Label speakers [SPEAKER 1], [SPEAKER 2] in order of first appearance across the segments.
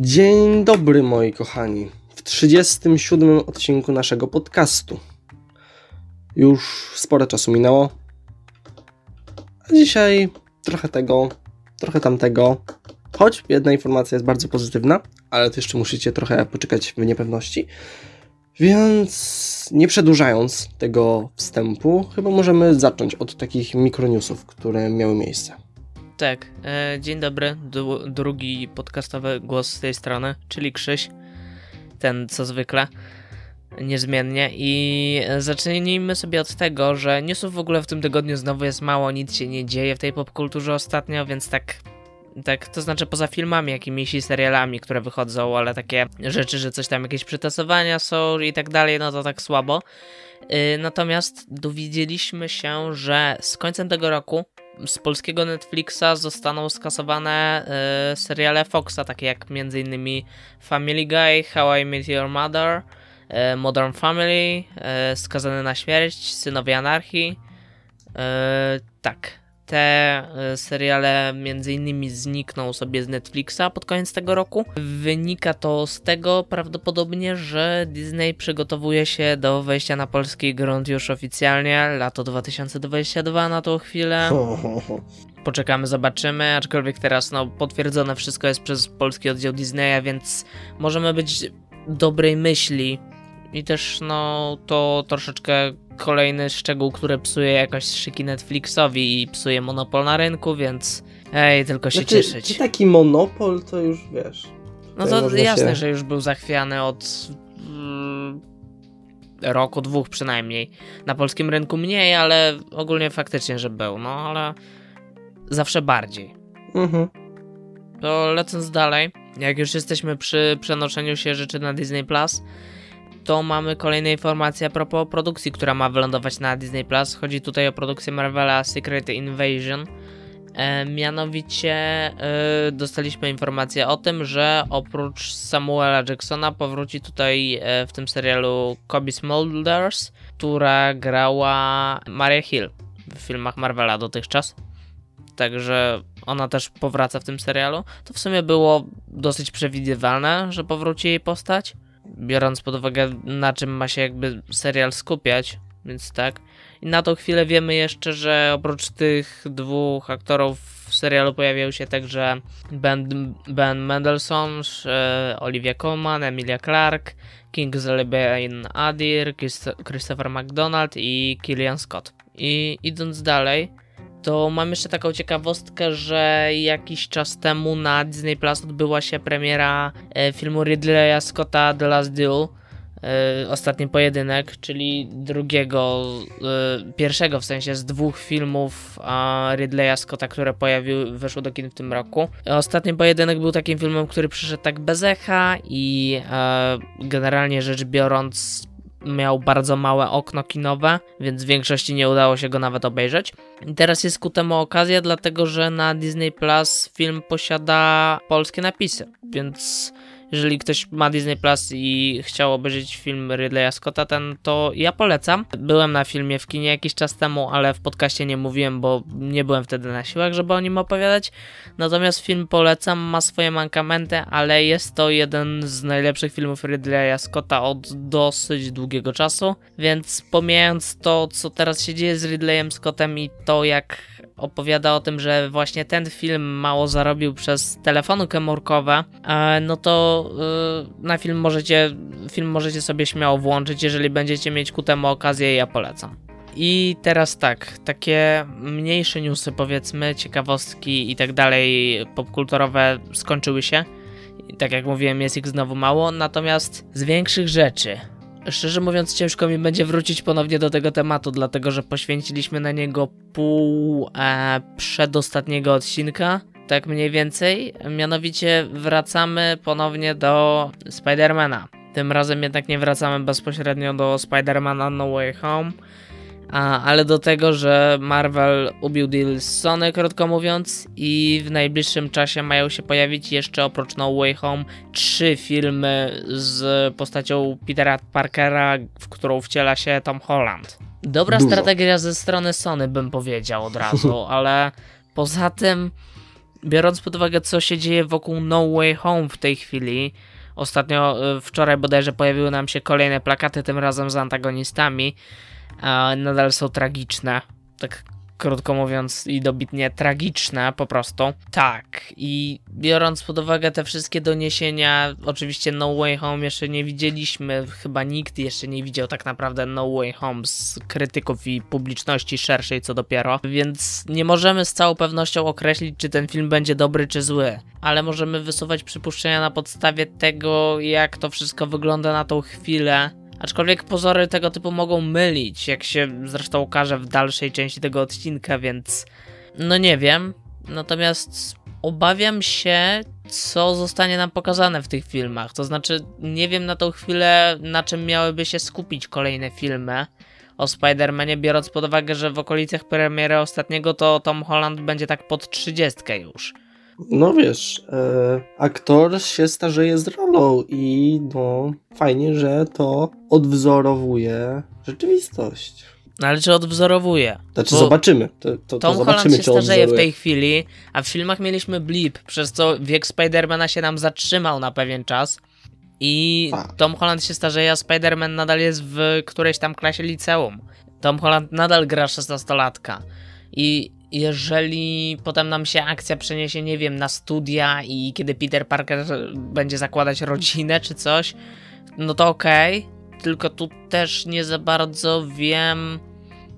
[SPEAKER 1] Dzień dobry moi kochani. W 37 odcinku naszego podcastu. Już sporo czasu minęło. A dzisiaj trochę tego, trochę tamtego. Choć jedna informacja jest bardzo pozytywna, ale to jeszcze musicie trochę poczekać w niepewności. Więc nie przedłużając tego wstępu, chyba możemy zacząć od takich mikronewsów, które miały miejsce.
[SPEAKER 2] Tak, e, dzień dobry, du- drugi podcastowy głos z tej strony, czyli Krzyś, ten co zwykle, niezmiennie i zacznijmy sobie od tego, że newsów w ogóle w tym tygodniu znowu jest mało, nic się nie dzieje w tej popkulturze ostatnio, więc tak, tak, to znaczy poza filmami jakimiś i serialami, które wychodzą, ale takie rzeczy, że coś tam, jakieś przetasowania są i tak dalej, no to tak słabo. Y, Natomiast dowiedzieliśmy się, że z końcem tego roku z polskiego Netflixa zostaną skasowane y, seriale Foxa, takie jak m.in. Family Guy, How I Met Your Mother, y, Modern Family, y, Skazany na śmierć, Synowie Anarchii. Y, tak, te y, seriale między innymi znikną sobie z Netflixa pod koniec tego roku. Wynika to z tego prawdopodobnie, że Disney przygotowuje się do wejścia na polski grunt już oficjalnie, lato 2022 na tą chwilę. Poczekamy, zobaczymy, aczkolwiek teraz no, potwierdzone wszystko jest przez polski oddział Disneya, więc możemy być dobrej myśli. I też no to troszeczkę kolejny szczegół, który psuje jakoś szyki Netflixowi i psuje monopol na rynku, więc ej, tylko się
[SPEAKER 1] Znaczy,
[SPEAKER 2] cieszyć.
[SPEAKER 1] czy taki monopol to już wiesz.
[SPEAKER 2] No to jasne,
[SPEAKER 1] się-
[SPEAKER 2] że już był zachwiany od mm, roku, dwóch przynajmniej. Na polskim rynku mniej, ale ogólnie faktycznie, że był, no ale zawsze bardziej.
[SPEAKER 1] Mhm.
[SPEAKER 2] To lecąc dalej, jak już jesteśmy przy przenoszeniu się rzeczy na Disney Plus, to mamy kolejne informacje a propos produkcji, która ma wylądować na Disney Plus. Chodzi tutaj o produkcję Marvela Secret Invasion. E, mianowicie e, dostaliśmy informację o tym, że oprócz Samuela Jacksona powróci tutaj e, w tym serialu Kobe Smulders, która grała Maria Hill w filmach Marvela dotychczas. Także ona też powraca w tym serialu. To w sumie było dosyć przewidywalne, że powróci jej postać, biorąc pod uwagę na czym ma się jakby serial skupiać, więc tak. I na tą chwilę wiemy jeszcze, że oprócz tych dwóch aktorów w serialu pojawiają się także Ben, ben Mendelssohn, e, Olivia Colman, Emilia Clarke, Kingsley Bean Adir, Christ- Christopher McDonald i Killian Scott. I idąc dalej, to mam jeszcze taką ciekawostkę, że jakiś czas temu na Disney Plus odbyła się premiera e, filmu Ridleya Scotta The Last Duel. e, Ostatni pojedynek, czyli drugiego, e, pierwszego w sensie z dwóch filmów Ridleya Scotta, które pojawiły, weszły do kin w tym roku. Ostatni pojedynek był takim filmem, który przyszedł tak bez echa i generalnie rzecz biorąc miał bardzo małe okno kinowe, więc w większości nie udało się go nawet obejrzeć. I teraz jest ku temu okazja, dlatego że na Disney Plus film posiada polskie napisy, więc jeżeli ktoś ma Disney Plus i chciał obejrzeć film Ridleya Scotta, ten to ja polecam. Byłem na filmie w kinie jakiś czas temu, ale w podcaście nie mówiłem, bo nie byłem wtedy na siłach, żeby o nim opowiadać. Natomiast film polecam, ma swoje mankamenty, ale jest to jeden z najlepszych filmów Ridleya Scotta od dosyć długiego czasu, więc pomijając to, co teraz się dzieje z Ridleyem Scottem i to, jak opowiada o tym, że właśnie ten film mało zarobił przez telefony komórkowe, e, no to e, na film możecie, film możecie sobie śmiało włączyć, jeżeli będziecie mieć ku temu okazję, ja polecam. I teraz tak, takie mniejsze newsy, powiedzmy, ciekawostki i tak dalej, popkulturowe skończyły się. Tak jak mówiłem, jest ich znowu mało, natomiast z większych rzeczy. Szczerze mówiąc, ciężko mi będzie wrócić ponownie do tego tematu, dlatego że poświęciliśmy na niego pół e, przedostatniego odcinka, tak mniej więcej. Mianowicie wracamy ponownie do Spidermana. Tym razem jednak nie wracamy bezpośrednio do Spidermana No Way Home, a, ale do tego, że Marvel ubił deal z Sony, krótko mówiąc, i w najbliższym czasie mają się pojawić jeszcze oprócz No Way Home trzy filmy z postacią Petera Parkera, w którą wciela się Tom Holland. Dobra
[SPEAKER 1] Dużo.
[SPEAKER 2] strategia ze strony Sony, bym powiedział od razu, ale poza tym biorąc pod uwagę, co się dzieje wokół No Way Home w tej chwili, ostatnio, y, wczoraj bodajże pojawiły nam się kolejne plakaty, tym razem z antagonistami, a nadal są tragiczne. Tak krótko mówiąc i dobitnie tragiczne po prostu. Tak, i biorąc pod uwagę te wszystkie doniesienia, oczywiście No Way Home jeszcze nie widzieliśmy, chyba nikt jeszcze nie widział tak naprawdę No Way Home z krytyków i publiczności szerszej co dopiero, więc nie możemy z całą pewnością określić, czy ten film będzie dobry czy zły, ale możemy wysuwać przypuszczenia na podstawie tego, jak to wszystko wygląda na tą chwilę Aczkolwiek pozory tego typu mogą mylić, jak się zresztą okaże w dalszej części tego odcinka, więc no nie wiem. Natomiast obawiam się, co zostanie nam pokazane w tych filmach. To znaczy, nie wiem na tą chwilę, na czym miałyby się skupić kolejne filmy o Spider-Manie, biorąc pod uwagę, że w okolicach premiery ostatniego to Tom Holland będzie tak pod 30 już.
[SPEAKER 1] No wiesz, e, aktor się starzeje z rolą i no fajnie, że to odwzorowuje rzeczywistość.
[SPEAKER 2] No ale czy odwzorowuje?
[SPEAKER 1] Znaczy Bo zobaczymy. To, to,
[SPEAKER 2] Tom
[SPEAKER 1] to zobaczymy, Holland
[SPEAKER 2] się starzeje w tej chwili, a w filmach mieliśmy blip, przez co wiek Spidermana się nam zatrzymał na pewien czas. I a. Tom Holland się starzeje, a Spiderman nadal jest w którejś tam klasie liceum. Tom Holland nadal gra 16-latka. I jeżeli potem nam się akcja przeniesie, nie wiem, na studia i kiedy Peter Parker będzie zakładać rodzinę czy coś, no to okej. Okay. Tylko tu też nie za bardzo wiem,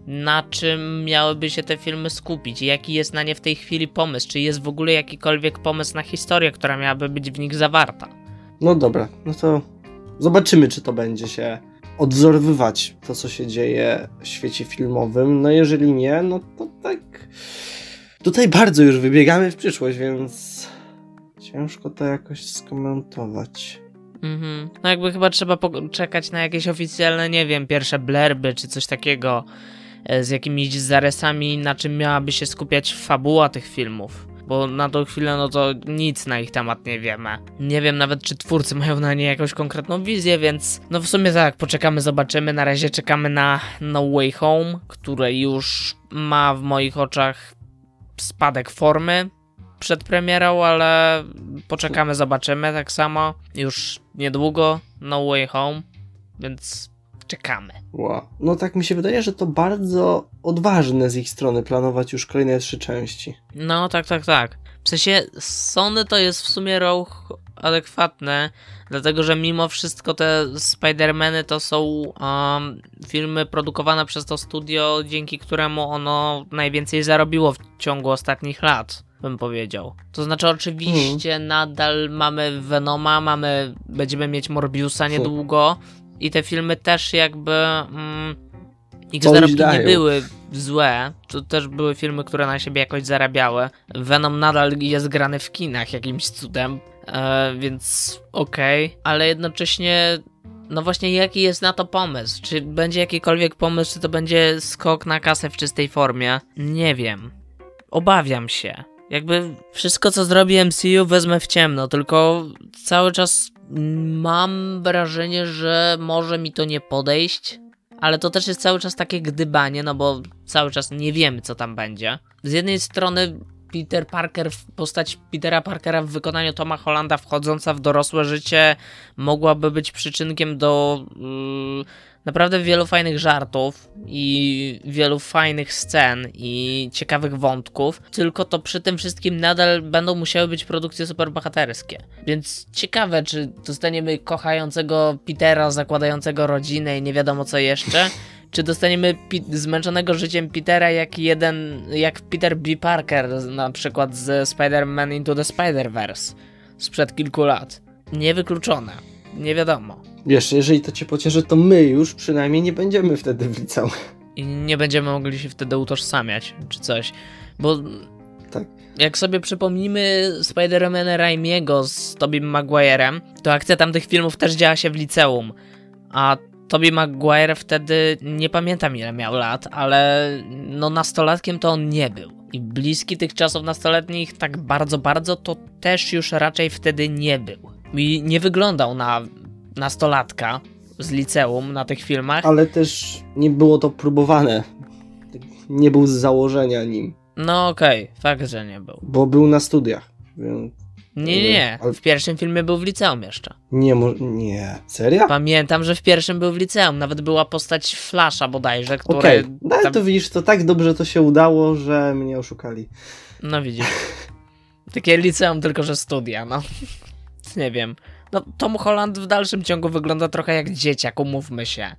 [SPEAKER 2] na czym miałyby się te filmy skupić, jaki jest na nie w tej chwili pomysł, czy jest w ogóle jakikolwiek pomysł na historię, która miałaby być w nich zawarta.
[SPEAKER 1] No dobra, no to zobaczymy, czy to będzie się odwzorowywać to, co się dzieje w świecie filmowym. No jeżeli nie, no to tak. Tutaj bardzo już wybiegamy w przyszłość, więc ciężko to jakoś skomentować.
[SPEAKER 2] Mhm. No jakby chyba trzeba czekać na jakieś oficjalne, nie wiem, pierwsze blerby czy coś takiego e, z jakimiś zarysami, na czym miałaby się skupiać fabuła tych filmów bo na tą chwilę no to nic na ich temat nie wiemy. Nie wiem nawet, czy twórcy mają na nie jakąś konkretną wizję, więc no w sumie tak, poczekamy, zobaczymy. Na razie czekamy na No Way Home, które już ma w moich oczach spadek formy przed premierą, ale poczekamy, zobaczymy tak samo. Już niedługo No Way Home, więc czekamy.
[SPEAKER 1] Wow. No tak mi się wydaje, że to bardzo odważne z ich strony planować już kolejne trzy części.
[SPEAKER 2] No tak, tak, tak. W sensie Sony to jest w sumie ruch adekwatny, dlatego że mimo wszystko te Spider-Many to są um, filmy produkowane przez to studio, dzięki któremu ono najwięcej zarobiło w ciągu ostatnich lat bym powiedział. To znaczy, oczywiście hmm. nadal mamy Venoma, mamy, będziemy mieć Morbiusa niedługo, i te filmy też jakby mm, zarobki nie były złe, to też były filmy, które na siebie jakoś zarabiały. Venom nadal jest grany w kinach jakimś cudem, e, więc okej, okay. ale jednocześnie no właśnie jaki jest na to pomysł? Czy będzie jakikolwiek pomysł, czy to będzie skok na kasę w czystej formie? Nie wiem. Obawiam się. Jakby wszystko co zrobi MCU wezmę w ciemno, tylko cały czas mam wrażenie, że może mi to nie podejść, ale to też jest cały czas takie gdybanie, no bo cały czas nie wiemy, co tam będzie. Z jednej strony Peter Parker, postać Petera Parkera w wykonaniu Toma Hollanda wchodząca w dorosłe życie mogłaby być przyczynkiem do yy, naprawdę wielu fajnych żartów i wielu fajnych scen i ciekawych wątków, tylko to przy tym wszystkim nadal będą musiały być produkcje superbohaterskie. Więc ciekawe, czy dostaniemy kochającego Petera, zakładającego rodzinę i nie wiadomo co jeszcze, czy dostaniemy zmęczonego życiem Petera jak jeden, jak Peter B. Parker na przykład z Spider-Man Into the Spider-Verse sprzed kilku lat. Niewykluczone. Nie wiadomo.
[SPEAKER 1] Wiesz, jeżeli to cię pocieszy, to my już przynajmniej nie będziemy wtedy w liceum.
[SPEAKER 2] I nie będziemy mogli się wtedy utożsamiać, czy coś. Bo tak. jak sobie przypomnimy Spider-Mana Raimiego z Tobim Maguirem, to akcja tamtych filmów też działa się w liceum. A Tobey Maguire wtedy, nie pamiętam ile miał lat, ale no nastolatkiem to on nie był. I bliski tych czasów nastoletnich tak bardzo, bardzo to też już raczej wtedy nie był. I nie wyglądał na nastolatka z liceum na tych filmach.
[SPEAKER 1] Ale też nie było to próbowane. Nie był z założenia nim.
[SPEAKER 2] No okej, okay. fakt, że nie był.
[SPEAKER 1] Bo był na studiach, więc...
[SPEAKER 2] Nie, nie, nie. W pierwszym filmie był w liceum jeszcze.
[SPEAKER 1] Nie, mo- nie. Serio?
[SPEAKER 2] Pamiętam, że w pierwszym był w liceum. Nawet była postać Flasha bodajże, która...
[SPEAKER 1] Okej, okay. no tam... to widzisz, to tak dobrze to się udało, że mnie oszukali.
[SPEAKER 2] No widzisz. Takie liceum, tylko że studia, no. Nie wiem. No, Tom Holland w dalszym ciągu wygląda trochę jak dzieciak, umówmy się.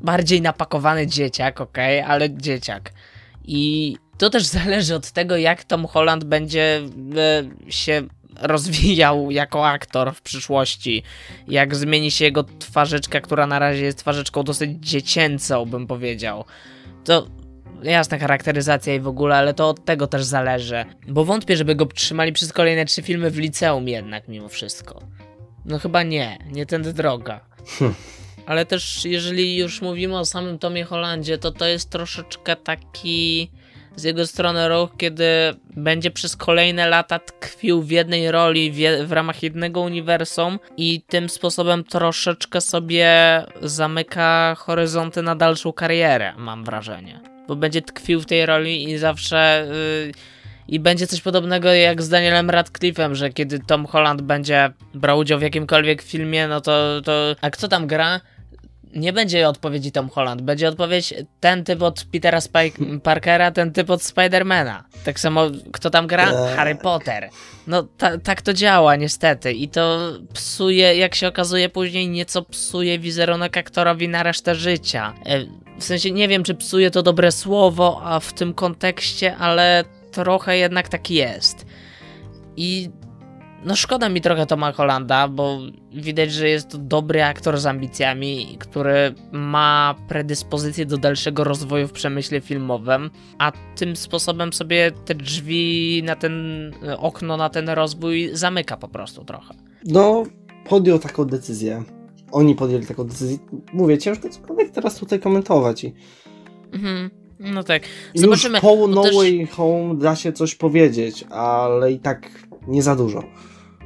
[SPEAKER 2] bardziej napakowany dzieciak, okej, okay, ale dzieciak. I to też zależy od tego, jak Tom Holland będzie e, się rozwijał jako aktor w przyszłości. Jak zmieni się jego twarzyczka, która na razie jest twarzyczką dosyć dziecięcą, bym powiedział. To jasna charakteryzacja i w ogóle, ale to od tego też zależy. Bo wątpię, żeby go trzymali przez kolejne trzy filmy w liceum jednak mimo wszystko. No chyba nie, nie tędy droga. Hm. Ale też jeżeli już mówimy o samym Tomie Hollandzie, to to jest troszeczkę taki z jego strony ruch, kiedy będzie przez kolejne lata tkwił w jednej roli w, w, ramach jednego uniwersum i tym sposobem troszeczkę sobie zamyka horyzonty na dalszą karierę, mam wrażenie. Bo będzie tkwił w tej roli i zawsze. Yy, i będzie coś podobnego jak z Danielem Radcliffe'em, że kiedy Tom Holland będzie brał udział w jakimkolwiek filmie, no to, to. A kto tam gra? Nie będzie odpowiedzi Tom Holland, będzie odpowiedź ten typ od Petera Spike Parkera, ten typ od Spidermana. Tak samo, kto tam gra? Eee. Harry Potter. No, ta, tak to działa niestety i to psuje, jak się okazuje później, nieco psuje wizerunek aktorowi na resztę życia. E, w sensie, nie wiem, czy psuje to dobre słowo, a w tym kontekście, ale trochę jednak tak jest. I no szkoda mi trochę Toma Hollanda, bo widać, że jest to dobry aktor z ambicjami, który ma predyspozycję do dalszego rozwoju w przemyśle filmowym, a tym sposobem sobie te drzwi na ten okno na ten rozwój zamyka po prostu trochę.
[SPEAKER 1] No, podjął taką decyzję. Oni podjęli taką decyzję. Mówię, ciężko cokolwiek teraz tutaj komentować i
[SPEAKER 2] mhm. No tak.
[SPEAKER 1] Zobaczymy. Już po No Way Home da się coś powiedzieć, ale i tak nie za dużo.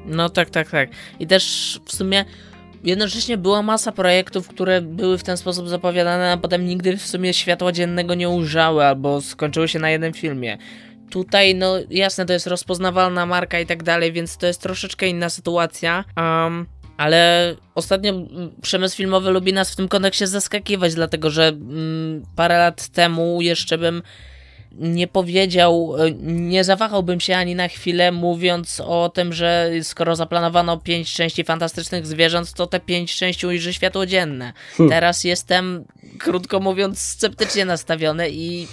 [SPEAKER 2] No tak, tak, tak. I też w sumie jednocześnie była masa projektów, które były w ten sposób zapowiadane, a potem nigdy w sumie światła dziennego nie ujrzały albo skończyły się na jednym filmie. Tutaj, no jasne, to jest rozpoznawalna marka i tak dalej, więc to jest troszeczkę inna sytuacja. Um, ale ostatnio przemysł filmowy lubi nas w tym kontekście zaskakiwać, dlatego że mm, parę lat temu jeszcze bym nie powiedział, e, nie zawahałbym się ani na chwilę mówiąc o tym, że skoro zaplanowano pięć części fantastycznych zwierząt, to te pięć części ujrzy światło dzienne. Hmm. Teraz jestem, krótko mówiąc, sceptycznie nastawiony i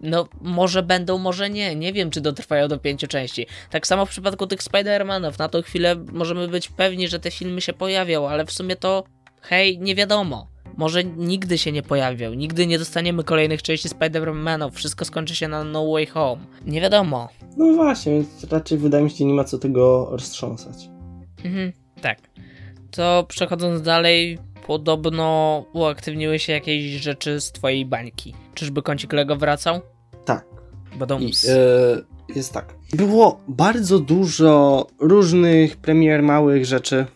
[SPEAKER 2] no, może będą, może nie. Nie wiem, czy dotrwają do pięciu części. Tak samo w przypadku tych Spider-Manów. Na tą chwilę możemy być pewni, że te filmy się pojawią, ale w sumie to, hej, nie wiadomo. Może nigdy się nie pojawią, nigdy nie dostaniemy kolejnych części Spider-Manów, wszystko skończy się na No Way Home. Nie wiadomo.
[SPEAKER 1] No właśnie, więc raczej wydaje mi się, nie ma co tego roztrząsać.
[SPEAKER 2] Mhm, tak. To przechodząc dalej, podobno uaktywniły się jakieś rzeczy z twojej bańki. Czyżby kącik Lego wracał?
[SPEAKER 1] Tak. I, e, jest tak. Było bardzo dużo różnych premier, małych rzeczy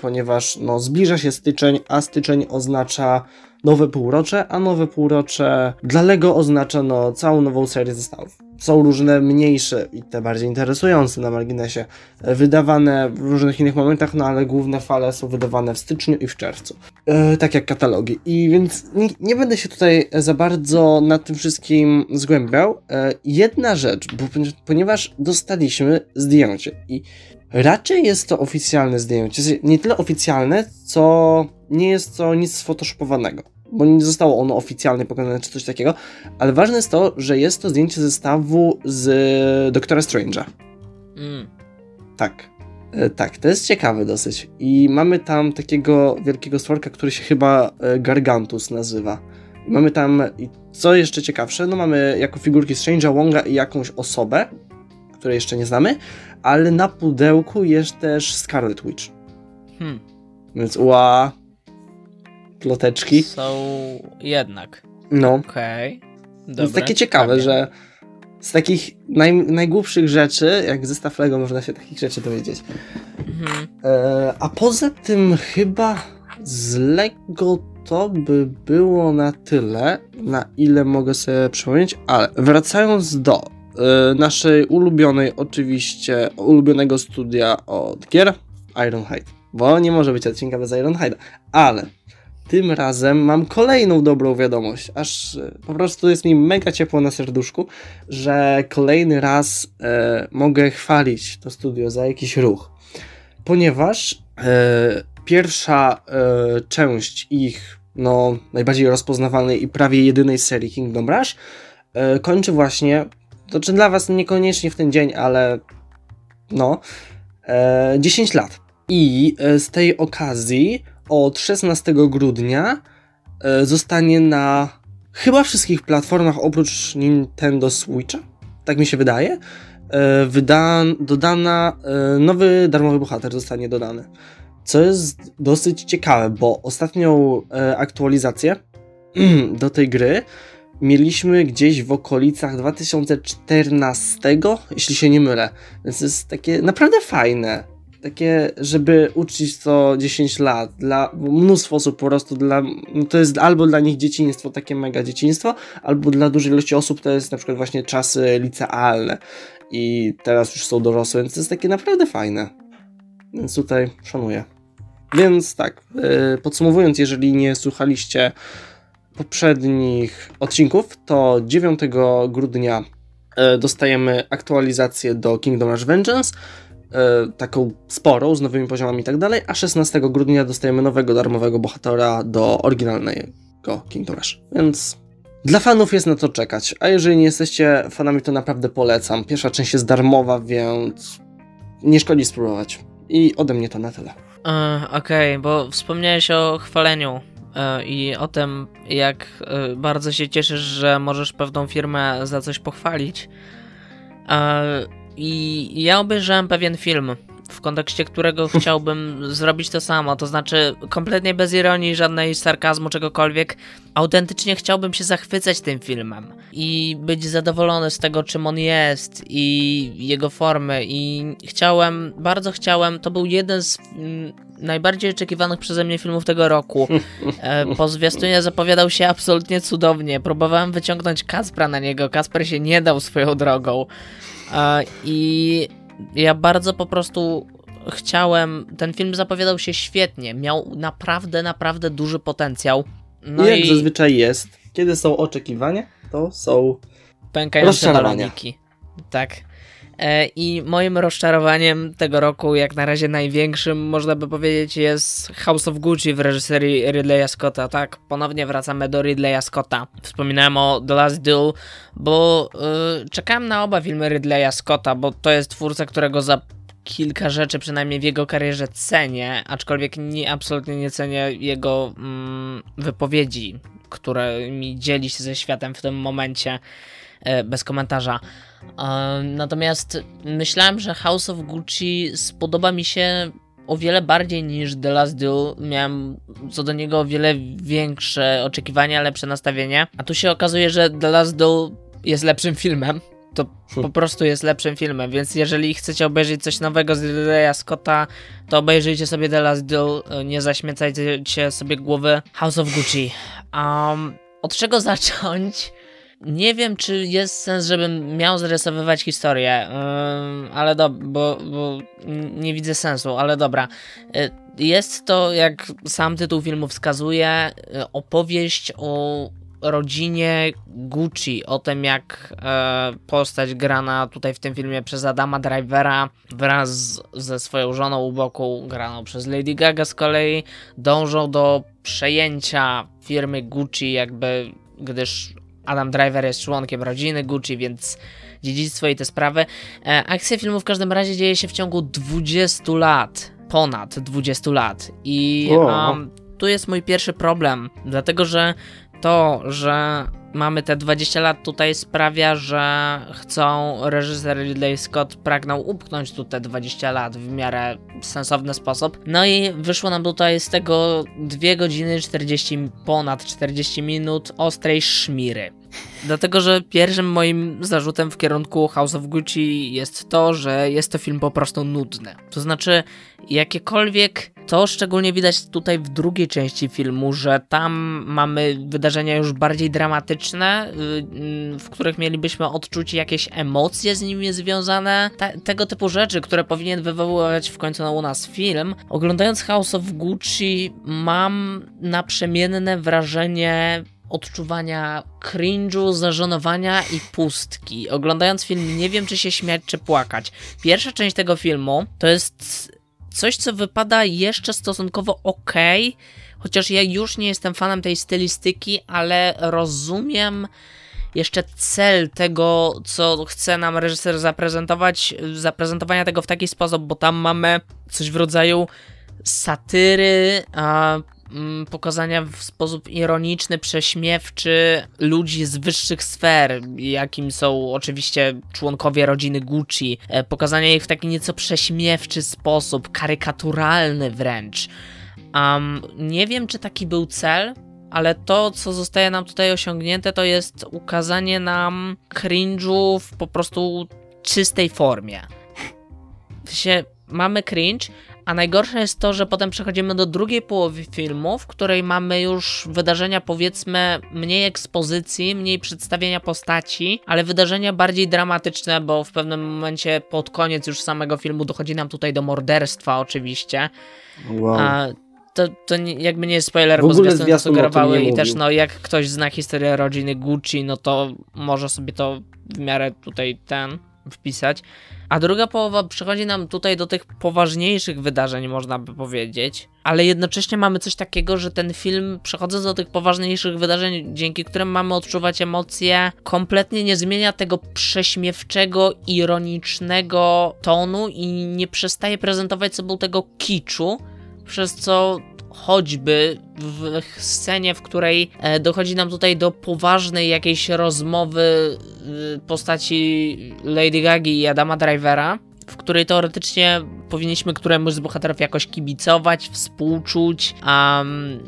[SPEAKER 1] ponieważ no, zbliża się styczeń, a styczeń oznacza nowe półrocze, a nowe półrocze dla Lego oznacza no, całą nową serię zestawów. Są różne mniejsze i te bardziej interesujące na marginesie, wydawane w różnych innych momentach, no ale główne fale są wydawane w styczniu i w czerwcu. E, tak jak katalogi. I więc nie, nie, będę się tutaj za bardzo nad tym wszystkim zgłębiał. E, jedna rzecz, bo, ponieważ dostaliśmy zdjęcie i Raczej jest to oficjalne zdjęcie. Nie tyle oficjalne, co nie jest to nic sfotoshopowanego. Bo nie zostało ono oficjalnie pokazane czy coś takiego. Ale ważne jest to, że jest to zdjęcie zestawu z Doktora Strange'a. Mm. Tak. E, tak, to jest ciekawe dosyć. I mamy tam takiego wielkiego stworka, który się chyba e, Gargantus nazywa. I mamy tam, i co jeszcze ciekawsze, no mamy jako figurki Strange'a, Wonga i jakąś osobę, której jeszcze nie znamy, ale na pudełku jest też Scarlet Witch. Hmm. Więc ła, ploteczki.
[SPEAKER 2] Są jednak.
[SPEAKER 1] No.
[SPEAKER 2] Okej. Okay.
[SPEAKER 1] Więc takie ciekawe, że z takich naj, najgłupszych rzeczy, jak zestaw Lego, można się takich rzeczy dowiedzieć. Mhm. E, a poza tym chyba z Lego to by było na tyle, na ile mogę sobie przypomnieć, ale wracając do naszej ulubionej, oczywiście, ulubionego studia od gier, Ironhide, bo nie może być odcinka bez Ironhide'a, ale tym razem mam kolejną dobrą wiadomość, aż y, po prostu jest mi mega ciepło na serduszku, że kolejny raz y, mogę chwalić to studio za jakiś ruch, ponieważ y, pierwsza część ich no, najbardziej rozpoznawalnej i prawie jedynej serii Kingdom Rush e, kończy właśnie, to czy dla Was niekoniecznie w ten dzień, ale no, e, 10 lat. I e, z tej okazji od 16 grudnia e, zostanie na chyba wszystkich platformach oprócz Nintendo Switcha, tak mi się wydaje, e, wydan, dodana, nowy darmowy bohater zostanie dodany. Co jest dosyć ciekawe, bo ostatnią aktualizację do tej gry mieliśmy gdzieś w okolicach 2014, jeśli się nie mylę. Więc jest takie naprawdę fajne. Takie, żeby uczyć to 10 lat. Dla mnóstwo osób po prostu dla. No to jest albo dla nich dzieciństwo, takie mega dzieciństwo, albo dla dużej ilości osób to jest na przykład właśnie czasy licealne. I teraz już są dorosłe, więc to jest takie naprawdę fajne. Więc tutaj szanuję. Więc tak, e, podsumowując, jeżeli nie słuchaliście poprzednich odcinków, to 9 grudnia e, dostajemy aktualizację do Kingdom Rush Vengeance, e, taką sporą, z nowymi poziomami i tak dalej, a 16 grudnia dostajemy nowego darmowego bohatera do oryginalnego Kingdom Rush. Więc dla fanów jest na to czekać, a jeżeli nie jesteście fanami, to naprawdę polecam. Pierwsza część jest darmowa, więc nie szkodzi spróbować. I ode mnie to na tyle.
[SPEAKER 2] E, okej, okay, bo wspomniałeś o chwaleniu i o tym, jak e, bardzo się cieszysz, że możesz pewną firmę za coś pochwalić. I ja obejrzałem pewien film w kontekście którego chciałbym zrobić to samo. To znaczy, kompletnie bez ironii, żadnej sarkazmu, czegokolwiek. Autentycznie chciałbym się zachwycać tym filmem i być zadowolony z tego, czym on jest i jego formy. I chciałem, bardzo chciałem, to był jeden z mm, najbardziej oczekiwanych przeze mnie filmów tego roku. E, po zwiastunie zapowiadał się absolutnie cudownie. Próbowałem wyciągnąć Kaspra na niego. Kasper się nie dał swoją drogą. E, I ja bardzo po prostu chciałem. Ten film zapowiadał się świetnie. Miał naprawdę, naprawdę duży potencjał.
[SPEAKER 1] No I jak i... zazwyczaj jest, kiedy są oczekiwania, to są
[SPEAKER 2] pękające. Tak. E, I moim rozczarowaniem tego roku, jak na razie największym, można by powiedzieć, jest House of Gucci w reżyserii Ridleya Scotta. Tak, ponownie wracamy do Ridleya Scotta. Wspominałem o The Last Duel, bo yy, czekałem na oba filmy Ridleya Scotta, bo to jest twórca, którego za kilka rzeczy, przynajmniej w jego karierze, cenię, aczkolwiek nie, absolutnie nie cenię jego mm, wypowiedzi, które mi dzieli się ze światem w tym momencie. E, bez komentarza. E, natomiast myślałem, że House of Gucci spodoba mi się o wiele bardziej niż The Last Duel. Miałem co do niego o wiele większe oczekiwania, lepsze nastawienie. A tu się okazuje, że The Last Duel jest lepszym filmem. To po prostu jest lepszym filmem, więc jeżeli chcecie obejrzeć coś nowego z Ridleya Scotta, to obejrzyjcie sobie The Last Duel, nie zaśmiecajcie sobie głowy. House of Gucci. Um, od czego zacząć? Nie wiem, czy jest sens, żebym miał zarysowywać historię, yy, ale do, bo, bo nie widzę sensu, ale dobra. Yy, jest to, jak sam tytuł filmu wskazuje, yy, opowieść o rodzinie Gucci, o tym jak e, postać grana tutaj w tym filmie przez Adama Drivera wraz ze swoją żoną u boku, graną przez Lady Gaga z kolei, dążą do przejęcia firmy Gucci, jakby gdyż Adam Driver jest członkiem rodziny Gucci, więc dziedzictwo i te sprawy. E, akcja filmu w każdym razie dzieje się w ciągu 20 lat. Ponad 20 lat. I um, tu jest mój pierwszy problem, dlatego że to, że mamy te 20 lat tutaj sprawia, że chcą, reżyser Ridley Scott pragnął upchnąć tu te 20 lat w miarę sensowny sposób. No i wyszło nam tutaj z tego 2 godziny 40, ponad 40 minut ostrej szmiry. Dlatego, że pierwszym moim zarzutem w kierunku House of Gucci jest to, że jest to film po prostu nudny. To znaczy, jakiekolwiek To szczególnie widać tutaj w drugiej części filmu, że tam mamy wydarzenia już bardziej dramatyczne, y, w których mielibyśmy odczuć jakieś emocje z nimi związane, te, tego typu rzeczy, które powinien wywoływać w końcu u nas film. Oglądając House of Gucci mam naprzemienne wrażenie odczuwania cringe'u, zażenowania i pustki. Oglądając film nie wiem, czy się śmiać, czy płakać. Pierwsza część tego filmu to jest coś, co wypada jeszcze stosunkowo ok, chociaż ja już nie jestem fanem tej stylistyki, ale rozumiem jeszcze cel tego, co chce nam reżyser zaprezentować, zaprezentowania tego w taki sposób, bo tam mamy coś w rodzaju satyry, a pokazania w sposób ironiczny, prześmiewczy ludzi z wyższych sfer, jakim są oczywiście członkowie rodziny Gucci. E, pokazania ich w taki nieco prześmiewczy sposób, karykaturalny wręcz. Um, nie wiem, czy taki był cel, ale to, co zostaje nam tutaj osiągnięte, to jest ukazanie nam cringe'u w po prostu czystej formie. W sensie, mamy cringe, a najgorsze jest to, że potem przechodzimy do drugiej połowy filmu, w której mamy już wydarzenia, powiedzmy, mniej ekspozycji, mniej przedstawienia postaci, ale wydarzenia bardziej dramatyczne, bo w pewnym momencie pod koniec już samego filmu dochodzi nam tutaj do morderstwa, oczywiście.
[SPEAKER 1] Wow.
[SPEAKER 2] A, to, to nie, jakby nie jest spoiler, bo zwiastuny sugerowały i też no jak ktoś zna historię rodziny Gucci, no to może sobie to w miarę tutaj ten wpisać. A druga połowa przychodzi nam tutaj do tych poważniejszych wydarzeń, można by powiedzieć, ale jednocześnie mamy coś takiego, że ten film, przechodząc do tych poważniejszych wydarzeń, dzięki którym mamy odczuwać emocje, kompletnie nie zmienia tego prześmiewczego, ironicznego tonu i nie przestaje prezentować sobą tego kiczu, przez co choćby w scenie, w której e, dochodzi nam tutaj do poważnej jakiejś rozmowy e, postaci Lady Gagi i Adama Drivera, w której teoretycznie powinniśmy któremuś z bohaterów jakoś kibicować, współczuć, um,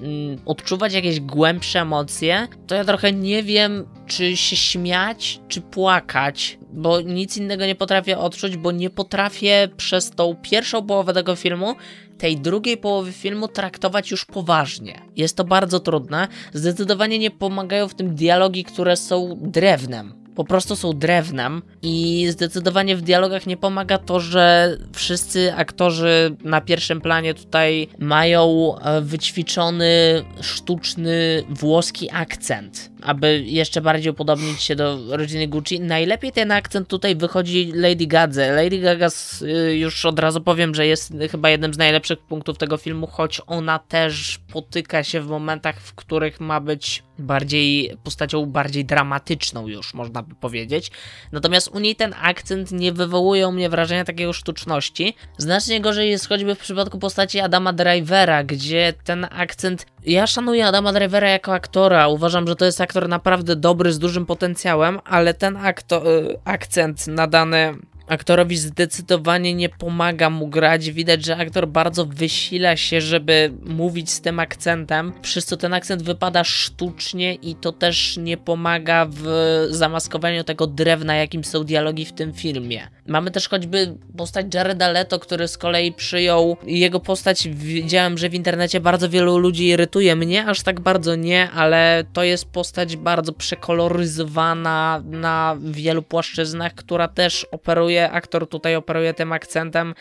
[SPEAKER 2] odczuwać jakieś głębsze emocje, to ja trochę nie wiem, czy się śmiać, czy płakać, bo nic innego nie potrafię odczuć, bo nie potrafię przez tą pierwszą połowę tego filmu tej drugiej połowy filmu traktować już poważnie. Jest to bardzo trudne. Zdecydowanie nie pomagają w tym dialogi, które są drewnem po prostu są drewnem i zdecydowanie w dialogach nie pomaga to, że wszyscy aktorzy na pierwszym planie tutaj mają e, wyćwiczony sztuczny włoski akcent, aby jeszcze bardziej upodobnić się do rodziny Gucci. Najlepiej ten akcent tutaj wychodzi Lady Gadze. Lady Gaga y, już od razu powiem, że jest chyba jednym z najlepszych punktów tego filmu, choć ona też potyka się w momentach, w których ma być bardziej postacią bardziej dramatyczną już, można by powiedzieć. Natomiast u niej ten akcent nie wywołuje u mnie wrażenia takiego sztuczności. Znacznie gorzej jest choćby w przypadku postaci Adama Drivera, gdzie ten akcent... Ja szanuję Adama Drivera jako aktora, uważam, że to jest aktor naprawdę dobry, z dużym potencjałem, ale ten akto- y, akcent nadany aktorowi zdecydowanie nie pomaga mu grać. Widać, że aktor bardzo wysila się, żeby mówić z tym akcentem, przez co ten akcent wypada sztucznie i to też nie pomaga w zamaskowaniu tego drewna, jakim są dialogi w tym filmie. Mamy też choćby postać Jareda Leto, który z kolei przyjął jego postać. Widziałem, że w internecie bardzo wielu ludzi irytuje mnie, aż tak bardzo nie, ale to jest postać bardzo przekoloryzowana na wielu płaszczyznach, która też operuje operuje, aktor tutaj operuje tym akcentem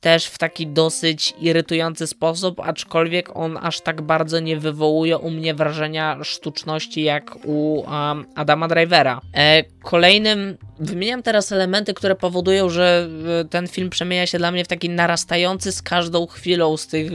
[SPEAKER 2] też w taki dosyć irytujący sposób, aczkolwiek on aż tak bardzo nie wywołuje u mnie wrażenia sztuczności jak u um, Adama Drivera. E, kolejnym, wymieniam teraz elementy, które powodują, że e, ten film przemienia się dla mnie w taki narastający z każdą chwilą z tych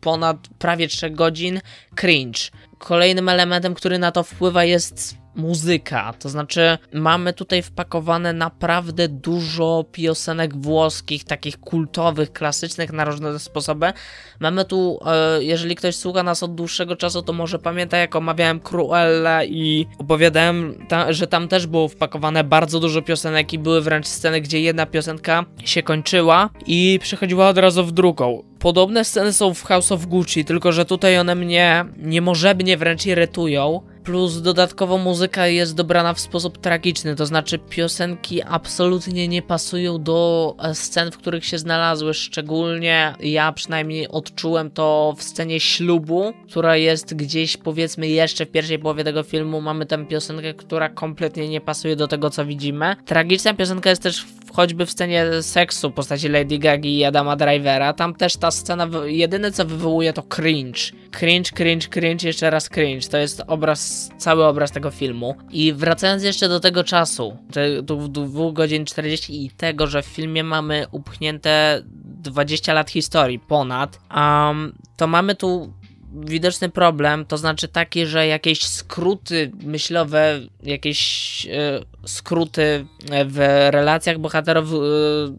[SPEAKER 2] ponad prawie 3 godzin cringe. Kolejnym elementem, który na to wpływa jest muzyka. To znaczy, mamy tutaj wpakowane naprawdę dużo piosenek włoskich, takich kultowych, klasycznych na różne sposoby. Mamy tu, e, jeżeli ktoś słucha nas od dłuższego czasu, to może pamięta, jak omawiałem Cruella i opowiadałem, że tam też było wpakowane bardzo dużo piosenek i były wręcz sceny, gdzie jedna piosenka się kończyła i przechodziła od razu w drugą. Podobne sceny są w House of Gucci, tylko że tutaj one mnie niemożebnie wręcz irytują Plus dodatkowo muzyka jest dobrana w sposób tragiczny, to znaczy piosenki absolutnie nie pasują do e, scen, w których się znalazły. Szczególnie ja przynajmniej odczułem to w scenie ślubu, która jest gdzieś powiedzmy jeszcze w pierwszej połowie tego filmu. Mamy tę piosenkę, która kompletnie nie pasuje do tego, co widzimy. Tragiczna piosenka jest też choćby w scenie seksu w postaci Lady Gagi i Adama Drivera. Tam też ta scena, jedyne co wywołuje to cringe. Cringe, cringe, cringe, jeszcze raz cringe. To jest obraz, cały obraz tego filmu. I wracając jeszcze do tego czasu, te 2 godzin 40 i tego, że w filmie mamy upchnięte 20 lat historii ponad, um, to mamy tu widoczny problem, to znaczy taki, że jakieś skróty myślowe, jakieś e, skróty w relacjach bohaterów, e,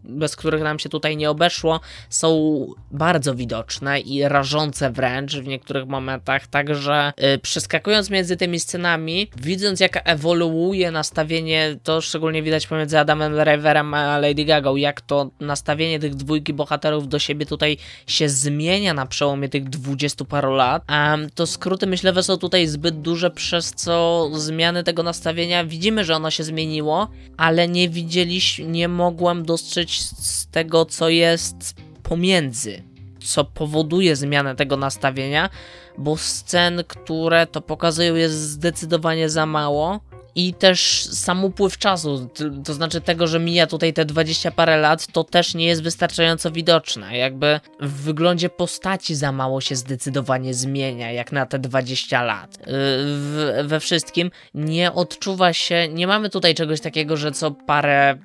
[SPEAKER 2] bez których nam się tutaj nie obeszło, są bardzo widoczne i rażące wręcz w niektórych momentach, także e, przeskakując między tymi scenami, widząc jak ewoluuje nastawienie, to szczególnie widać pomiędzy Adamem Driverem a Lady Gaga, jak to nastawienie tych dwójki bohaterów do siebie tutaj się zmienia na przełomie tych dwudziestu paru lat, to skróty myślowe są tutaj zbyt duże, przez co zmiany tego nastawienia widzimy, że ono się zmieniło, ale nie widzieliśmy, nie mogłem dostrzec z tego, co jest pomiędzy, co powoduje zmianę tego nastawienia, bo scen, które to pokazują, jest zdecydowanie za mało i też sam upływ czasu, to znaczy tego, że mija tutaj te 20 parę lat, to też nie jest wystarczająco widoczne. Jakby w wyglądzie postaci za mało się zdecydowanie zmienia, jak na te 20 lat. W, we wszystkim nie odczuwa się, nie mamy tutaj czegoś takiego, że co parę,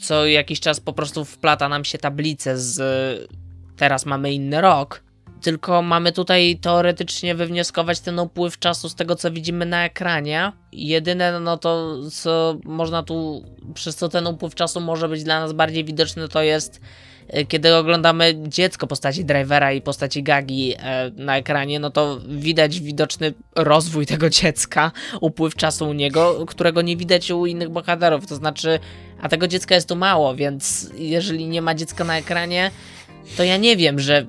[SPEAKER 2] co jakiś czas po prostu wplata nam się tablice z teraz mamy inny rok tylko mamy tutaj teoretycznie wywnioskować ten upływ czasu z tego, co widzimy na ekranie. Jedyne, no to co można tu, przez co ten upływ czasu może być dla nas bardziej widoczny, to jest e, kiedy oglądamy dziecko postaci drivera i postaci Gagi e, na ekranie, no to widać widoczny rozwój tego dziecka, upływ czasu u niego, którego nie widać u innych bohaterów. To znaczy, a tego dziecka jest tu mało, więc jeżeli nie ma dziecka na ekranie, to ja nie wiem, że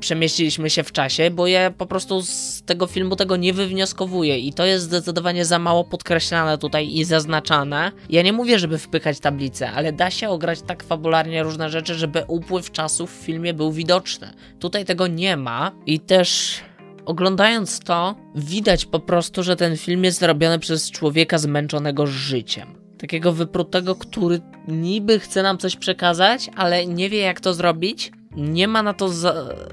[SPEAKER 2] przemieściliśmy się w czasie, bo ja po prostu z tego filmu tego nie wywnioskowuję i to jest zdecydowanie za mało podkreślane tutaj i zaznaczane. Ja nie mówię, żeby wpychać tablicę, ale da się ograć tak fabularnie różne rzeczy, żeby upływ czasu w filmie był widoczny. Tutaj tego nie ma i też oglądając to, widać po prostu, że ten film jest robiony przez człowieka zmęczonego życiem takiego wyprutego, który niby chce nam coś przekazać, ale nie wie jak to zrobić nie ma na to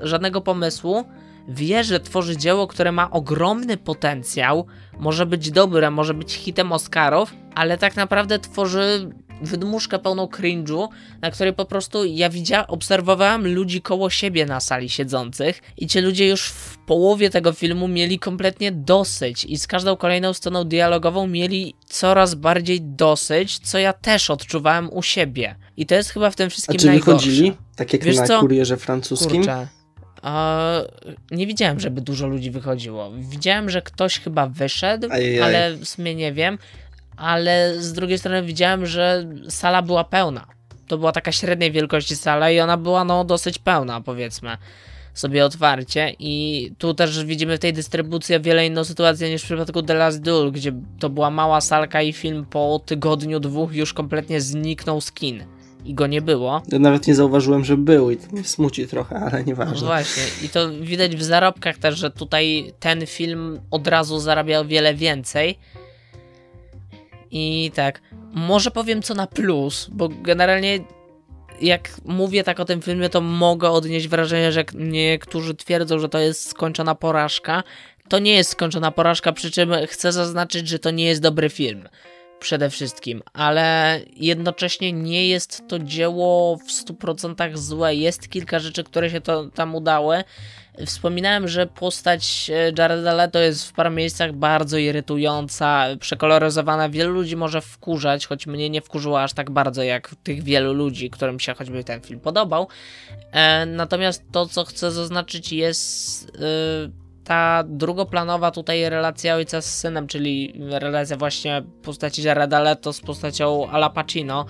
[SPEAKER 2] żadnego pomysłu. Wie, że tworzy dzieło, które ma ogromny potencjał, może być dobre, może być hitem Oscarów, ale tak naprawdę tworzy wydmuszkę pełną cringe'u, na której po prostu ja widziałem, obserwowałem ludzi koło siebie na sali siedzących i ci ludzie już w połowie tego filmu mieli kompletnie dosyć i z każdą kolejną sceną dialogową mieli coraz bardziej dosyć, co ja też odczuwałem u siebie. I to jest chyba w tym wszystkim
[SPEAKER 1] A czy
[SPEAKER 2] najgorsze.
[SPEAKER 1] wychodzili? Tak jak Wiesz na co? kurierze francuskim?
[SPEAKER 2] Kurczę. nie widziałem, żeby dużo ludzi wychodziło. Widziałem, że ktoś chyba wyszedł, Ajajaj. ale w sumie nie wiem ale z drugiej strony widziałem, że sala była pełna. To była taka średniej wielkości sala i ona była no dosyć pełna, powiedzmy sobie otwarcie i tu też widzimy w tej dystrybucji wiele inną sytuację niż w przypadku The Last Duel, gdzie to była mała salka i film po tygodniu, dwóch już kompletnie zniknął z kin i go nie było.
[SPEAKER 1] Ja nawet nie zauważyłem, że był i to mnie smuci trochę, ale nieważne.
[SPEAKER 2] No właśnie i to widać w zarobkach też, że tutaj ten film od razu zarabiał wiele więcej, i tak, może powiem co na plus, bo generalnie jak mówię tak o tym filmie, to mogę odnieść wrażenie, że niektórzy twierdzą, że to jest skończona porażka. To nie jest skończona porażka, przy czym chcę zaznaczyć, że to nie jest dobry film. Przede wszystkim, ale jednocześnie nie jest to dzieło w 100% złe. Jest kilka rzeczy, które się to tam udały. Wspominałem, że postać e, Jareda Leto jest w paru miejscach bardzo irytująca, przekoloryzowana. Wielu ludzi może wkurzać, choć mnie nie wkurzyło aż tak bardzo jak tych wielu ludzi, którym się choćby ten film podobał. E, natomiast to, co chcę zaznaczyć, jest e, ta drugoplanowa tutaj relacja ojca z synem, czyli relacja właśnie postaci Jareda Leto z postacią Ala Pacino.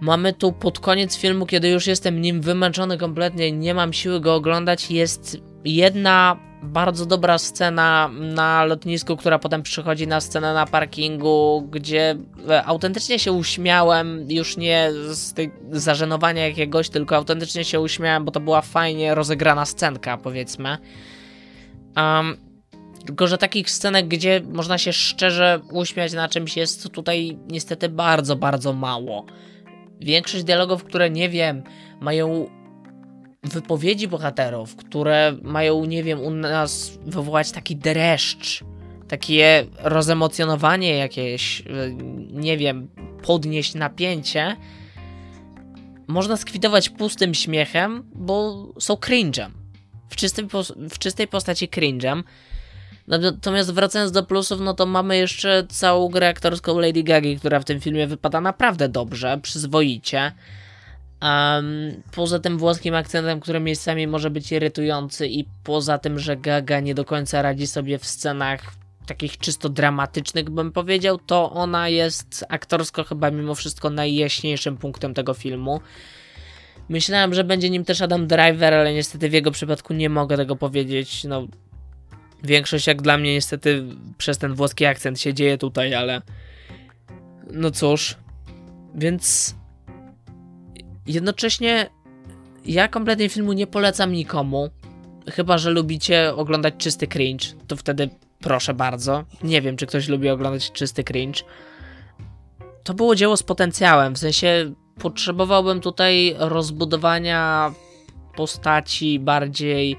[SPEAKER 2] Mamy tu pod koniec filmu, kiedy już jestem nim wymęczony kompletnie, nie mam siły go oglądać, jest jedna bardzo dobra scena na lotnisku, która potem przychodzi na scenę na parkingu, gdzie e, autentycznie się uśmiałem, już nie z tej zażenowania jakiegoś, tylko autentycznie się uśmiałem, bo to była fajnie rozegrana scenka, powiedzmy. Um, tylko, że takich scenek, gdzie można się szczerze uśmiać na czymś, jest tutaj niestety bardzo, bardzo mało. Większość dialogów, które nie wiem, mają wypowiedzi bohaterów, które mają, nie wiem, u nas wywołać taki dreszcz, takie rozemocjonowanie jakieś, y, nie wiem, podnieść napięcie, można skwitować pustym śmiechem, bo są cringe'em. W, czystym, w czystej postaci cringe'em. Natomiast wracając do plusów, no to mamy jeszcze całą grę aktorską Lady Gagi, która w tym filmie wypada naprawdę dobrze, przyzwoicie. Um, poza tym włoskim akcentem, który miejscami może być irytujący i poza tym, że Gaga nie do końca radzi sobie w scenach takich czysto dramatycznych, bym powiedział, to ona jest aktorsko chyba mimo wszystko najjaśniejszym punktem tego filmu. Myślałem, że będzie nim też Adam Driver, ale niestety w jego przypadku nie mogę tego powiedzieć. No, większość jak dla mnie niestety przez ten włoski akcent się dzieje tutaj, ale no cóż. Więc Jednocześnie ja kompletnie filmu nie polecam nikomu. Chyba, że lubicie oglądać czysty cringe, to wtedy proszę bardzo. Nie wiem, czy ktoś lubi oglądać czysty cringe. To było dzieło z potencjałem, w sensie potrzebowałbym tutaj rozbudowania postaci bardziej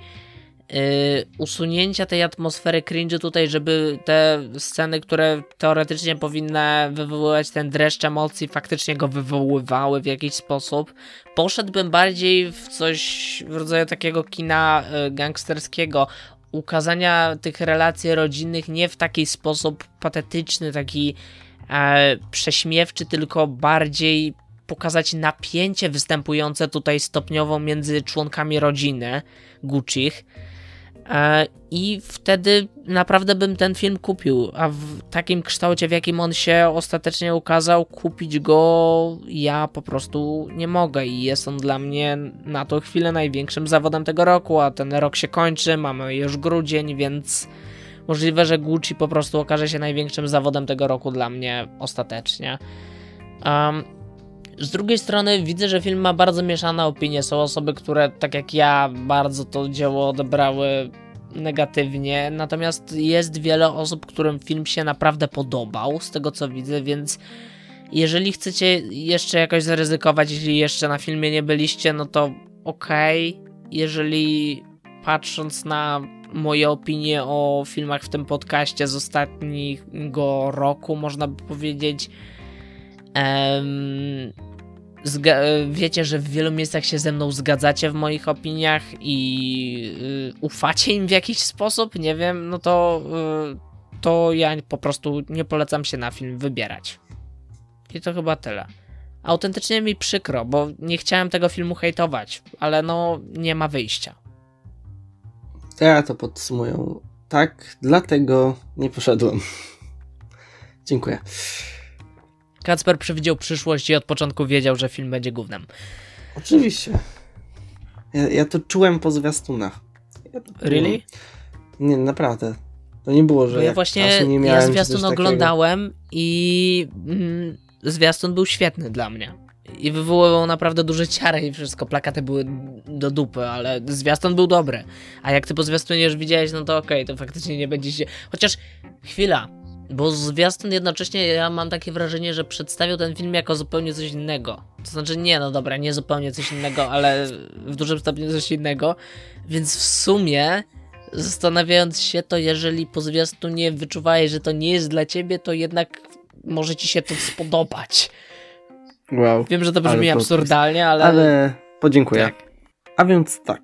[SPEAKER 2] Y, usunięcia tej atmosfery cringe tutaj, żeby te sceny, które teoretycznie powinny wywoływać ten dreszcz emocji, faktycznie go wywoływały w jakiś sposób. Poszedłbym bardziej w coś w rodzaju takiego kina y, gangsterskiego, ukazania tych relacji rodzinnych nie w taki sposób patetyczny, taki e, prześmiewczy, tylko bardziej pokazać napięcie występujące tutaj stopniowo między członkami rodziny Gucci'ch. E, I wtedy naprawdę bym ten film kupił, a w takim kształcie, w jakim on się ostatecznie ukazał, kupić go ja po prostu nie mogę i jest on dla mnie na tą chwilę największym zawodem tego roku, a ten rok się kończy, mamy już grudzień, więc możliwe, że Gucci po prostu okaże się największym zawodem tego roku dla mnie ostatecznie. Um, z drugiej strony widzę, że film ma bardzo mieszane opinie. Są osoby, które tak jak ja bardzo to dzieło odebrały negatywnie, natomiast jest wiele osób, którym film się naprawdę podobał, z tego co widzę, więc jeżeli chcecie jeszcze jakoś zaryzykować, jeśli jeszcze na filmie nie byliście, no to okej. Okay. Jeżeli patrząc na moje opinie o filmach w tym podcaście z ostatniego roku, można by powiedzieć, um, wiecie, że w wielu miejscach się ze mną zgadzacie w moich opiniach i yy, ufacie im w jakiś sposób, nie wiem, no to, yy, to ja po prostu nie polecam się na film wybierać. I to chyba tyle. Autentycznie mi przykro, bo nie chciałem tego filmu hejtować, ale no nie ma wyjścia.
[SPEAKER 1] To ja to podsumuję. Tak, dlatego nie poszedłem. Dziękuję.
[SPEAKER 2] Kacper przewidział przyszłość i od początku wiedział, że film będzie głównym.
[SPEAKER 1] Oczywiście. Ja, ja to czułem po zwiastunach. Ja
[SPEAKER 2] really?
[SPEAKER 1] Nie, naprawdę. To nie było, że.
[SPEAKER 2] Ja właśnie
[SPEAKER 1] nie
[SPEAKER 2] miałem, ja zwiastun oglądałem i mm, zwiastun był świetny dla mnie. I wywoływał naprawdę duże ciary i wszystko. Plakaty były do dupy, ale zwiastun był dobry. A jak ty po zwiastunie już widziałeś, no to okej, okay, to faktycznie nie będzie się. Chociaż chwila, bo zwiastun jednocześnie ja mam takie wrażenie, że przedstawił ten film jako zupełnie coś innego. To znaczy, nie, no dobra, nie zupełnie coś innego, ale w dużym stopniu coś innego. Więc w sumie, zastanawiając się, to jeżeli po zwiastunie wyczuwałeś, że to nie jest dla ciebie, to jednak może ci się to spodobać.
[SPEAKER 1] Wow.
[SPEAKER 2] Wiem, że to brzmi ale absurdalnie, ale.
[SPEAKER 1] Ale podziękuję. Tak. A więc tak,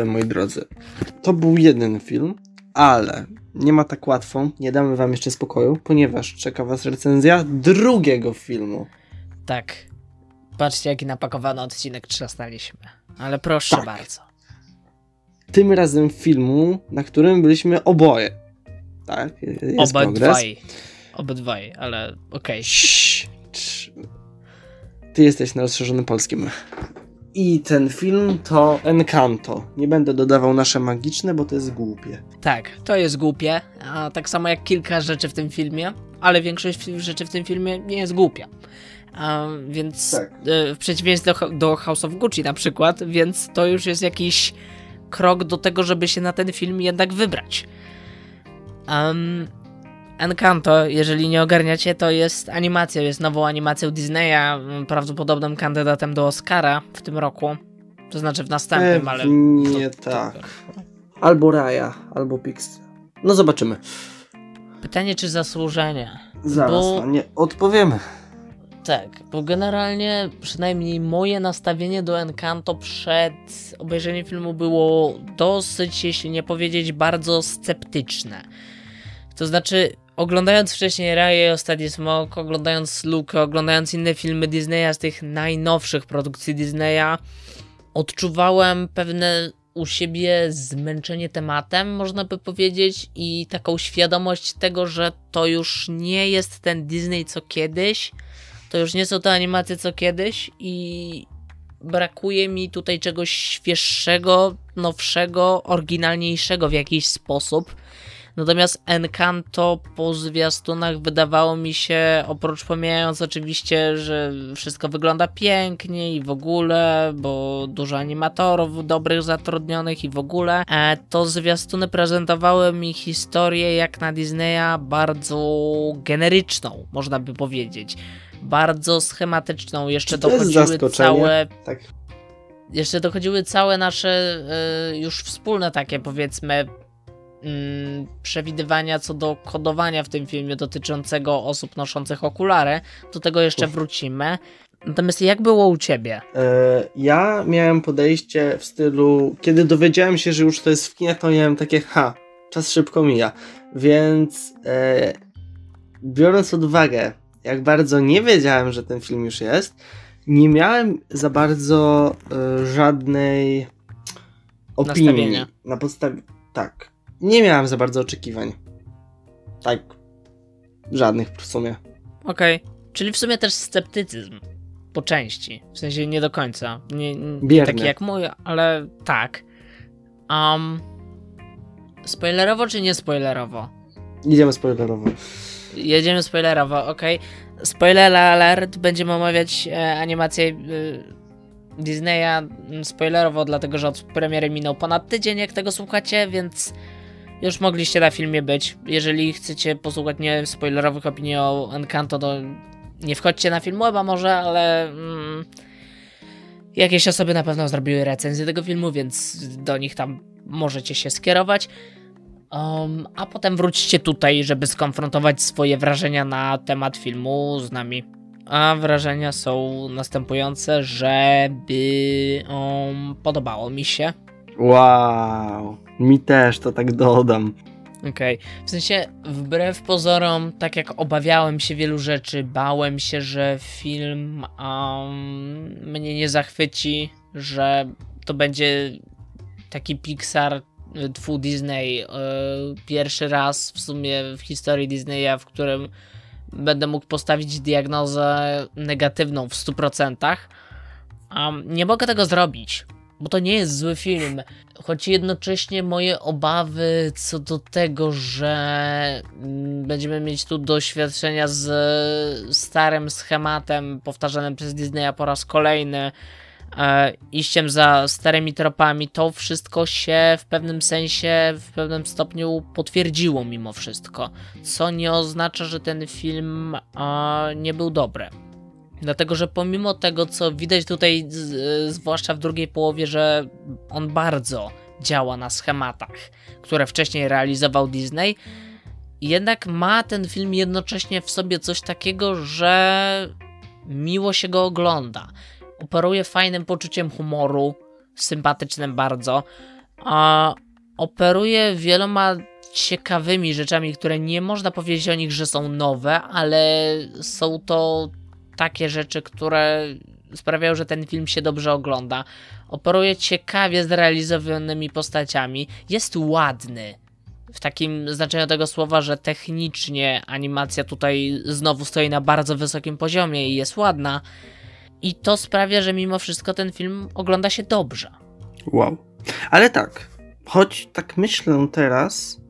[SPEAKER 1] e, moi drodzy. To był jeden film, ale nie ma tak łatwo, nie damy wam jeszcze spokoju, ponieważ czeka was recenzja drugiego filmu.
[SPEAKER 2] Tak. Patrzcie, jaki napakowany odcinek trzasnęliśmy. Ale proszę tak. bardzo.
[SPEAKER 1] Tym razem filmu, na którym byliśmy oboje. Tak, jest
[SPEAKER 2] Obydwaj. Obydwaj, ale okej. Okay.
[SPEAKER 1] Ty jesteś na rozszerzonym polskim. I ten film to Encanto. Nie będę dodawał nasze magiczne, bo to jest głupie.
[SPEAKER 2] Tak, to jest głupie, a tak samo jak kilka rzeczy w tym filmie, ale większość rzeczy w tym filmie nie jest głupia. A, więc
[SPEAKER 1] Tak.
[SPEAKER 2] e, w przeciwieństwie do, do House of Gucci na przykład, więc to już jest jakiś krok do tego, żeby się na ten film jednak wybrać. Um, Encanto, jeżeli nie ogarniacie, to jest animacja, jest nową animacją Disneya, m, prawdopodobnym kandydatem do Oscara w tym roku. To znaczy w następnym, ale.
[SPEAKER 1] Pewnie
[SPEAKER 2] to-
[SPEAKER 1] tak.
[SPEAKER 2] to-
[SPEAKER 1] Albo Raya, albo Pixar. No zobaczymy.
[SPEAKER 2] Pytanie, czy zasłużenie?
[SPEAKER 1] Zaraz
[SPEAKER 2] Bo-
[SPEAKER 1] na nie odpowiemy.
[SPEAKER 2] Tak, bo generalnie przynajmniej moje nastawienie do Encanto przed obejrzeniem filmu było dosyć, jeśli nie powiedzieć, bardzo sceptyczne. To znaczy, oglądając wcześniej i Ostatni Smok, oglądając Luke, oglądając inne filmy Disneya z tych najnowszych produkcji Disneya, odczuwałem pewne u siebie zmęczenie tematem, można by powiedzieć, i taką świadomość tego, że to już nie jest ten Disney co kiedyś, to już nie są te animacje co kiedyś i brakuje mi tutaj czegoś świeższego, nowszego, oryginalniejszego w jakiś sposób. Natomiast Encanto po zwiastunach wydawało mi się, oprócz pomijając oczywiście, że wszystko wygląda pięknie i w ogóle, bo dużo animatorów dobrych zatrudnionych i w ogóle, e, to zwiastuny prezentowały mi historię jak na Disneya bardzo generyczną, można by powiedzieć. Bardzo schematyczną, jeszcze dochodziły całe
[SPEAKER 1] Tak.
[SPEAKER 2] jeszcze dochodziły całe nasze y, już wspólne takie powiedzmy mm, przewidywania co do kodowania w tym filmie dotyczącego osób noszących okulary. Do tego jeszcze
[SPEAKER 1] Uf.
[SPEAKER 2] wrócimy. Natomiast jak było u ciebie?
[SPEAKER 1] E, ja miałem podejście w stylu, kiedy dowiedziałem się, że już to jest w kinach, to miałem takie, ha, czas szybko mija. Więc e, biorąc pod uwagę, jak bardzo nie wiedziałem, że ten film już jest, nie miałem za bardzo e, żadnej opinii. Na podstawie. Tak. Nie miałem za bardzo oczekiwań. Tak. Żadnych w sumie.
[SPEAKER 2] Okej. Czyli w sumie też sceptycyzm. Po części. W sensie nie do końca. Nie, nie taki jak mój, ale tak. Um, spoilerowo czy nie spoilerowo?
[SPEAKER 1] Idziemy spoilerowo.
[SPEAKER 2] Jedziemy spoilerowo, ok. Spoiler alert, będziemy omawiać e, animację e, Disneya mm, spoilerowo, dlatego że od premiery minął ponad tydzień, jak tego słuchacie, więc już mogliście na filmie być. Jeżeli chcecie posłuchać nie spoilerowych opinii o Encanto, to nie wchodźcie na Filmweba może, ale mm, jakieś osoby na pewno zrobiły recenzję tego filmu, więc do nich tam możecie się skierować. Um, a potem wróćcie tutaj, żeby skonfrontować swoje wrażenia na temat filmu z nami. A wrażenia są następujące, żeby um, podobało mi się.
[SPEAKER 1] Wow. Mi też to tak dodam.
[SPEAKER 2] Okej, w sensie wbrew pozorom, tak jak obawiałem się wielu rzeczy, bałem się, że film um, mnie nie zachwyci, że to będzie taki Pixar, y, tfu Disney, y, pierwszy raz w sumie w historii Disneya, w którym będę mógł postawić diagnozę negatywną w 100%. Um, nie mogę tego zrobić, bo to nie jest zły film choć jednocześnie moje obawy co do tego, że mm, będziemy mieć tu doświadczenia z starym schematem powtarzanym przez Disneya po raz kolejny, e, iściem za starymi tropami, to wszystko się w pewnym sensie, w pewnym stopniu potwierdziło mimo wszystko, co nie oznacza, że ten film e, nie był dobry. Dlatego, że pomimo tego, co widać tutaj, z, zwłaszcza w drugiej połowie, że on bardzo działa na schematach, które wcześniej realizował Disney, jednak ma ten film jednocześnie w sobie coś takiego, że miło się go ogląda. Operuje fajnym poczuciem humoru, sympatycznym bardzo, a operuje wieloma ciekawymi rzeczami, które nie można powiedzieć o nich, że są nowe, ale są to takie rzeczy, które sprawiają, że ten film się dobrze ogląda. Operuje ciekawie zrealizowanymi postaciami. Jest ładny. W takim znaczeniu tego słowa, że technicznie animacja tutaj znowu stoi na bardzo wysokim poziomie i jest ładna. I to sprawia, że mimo wszystko ten film ogląda się dobrze.
[SPEAKER 1] Wow. Ale tak, choć tak myślę teraz,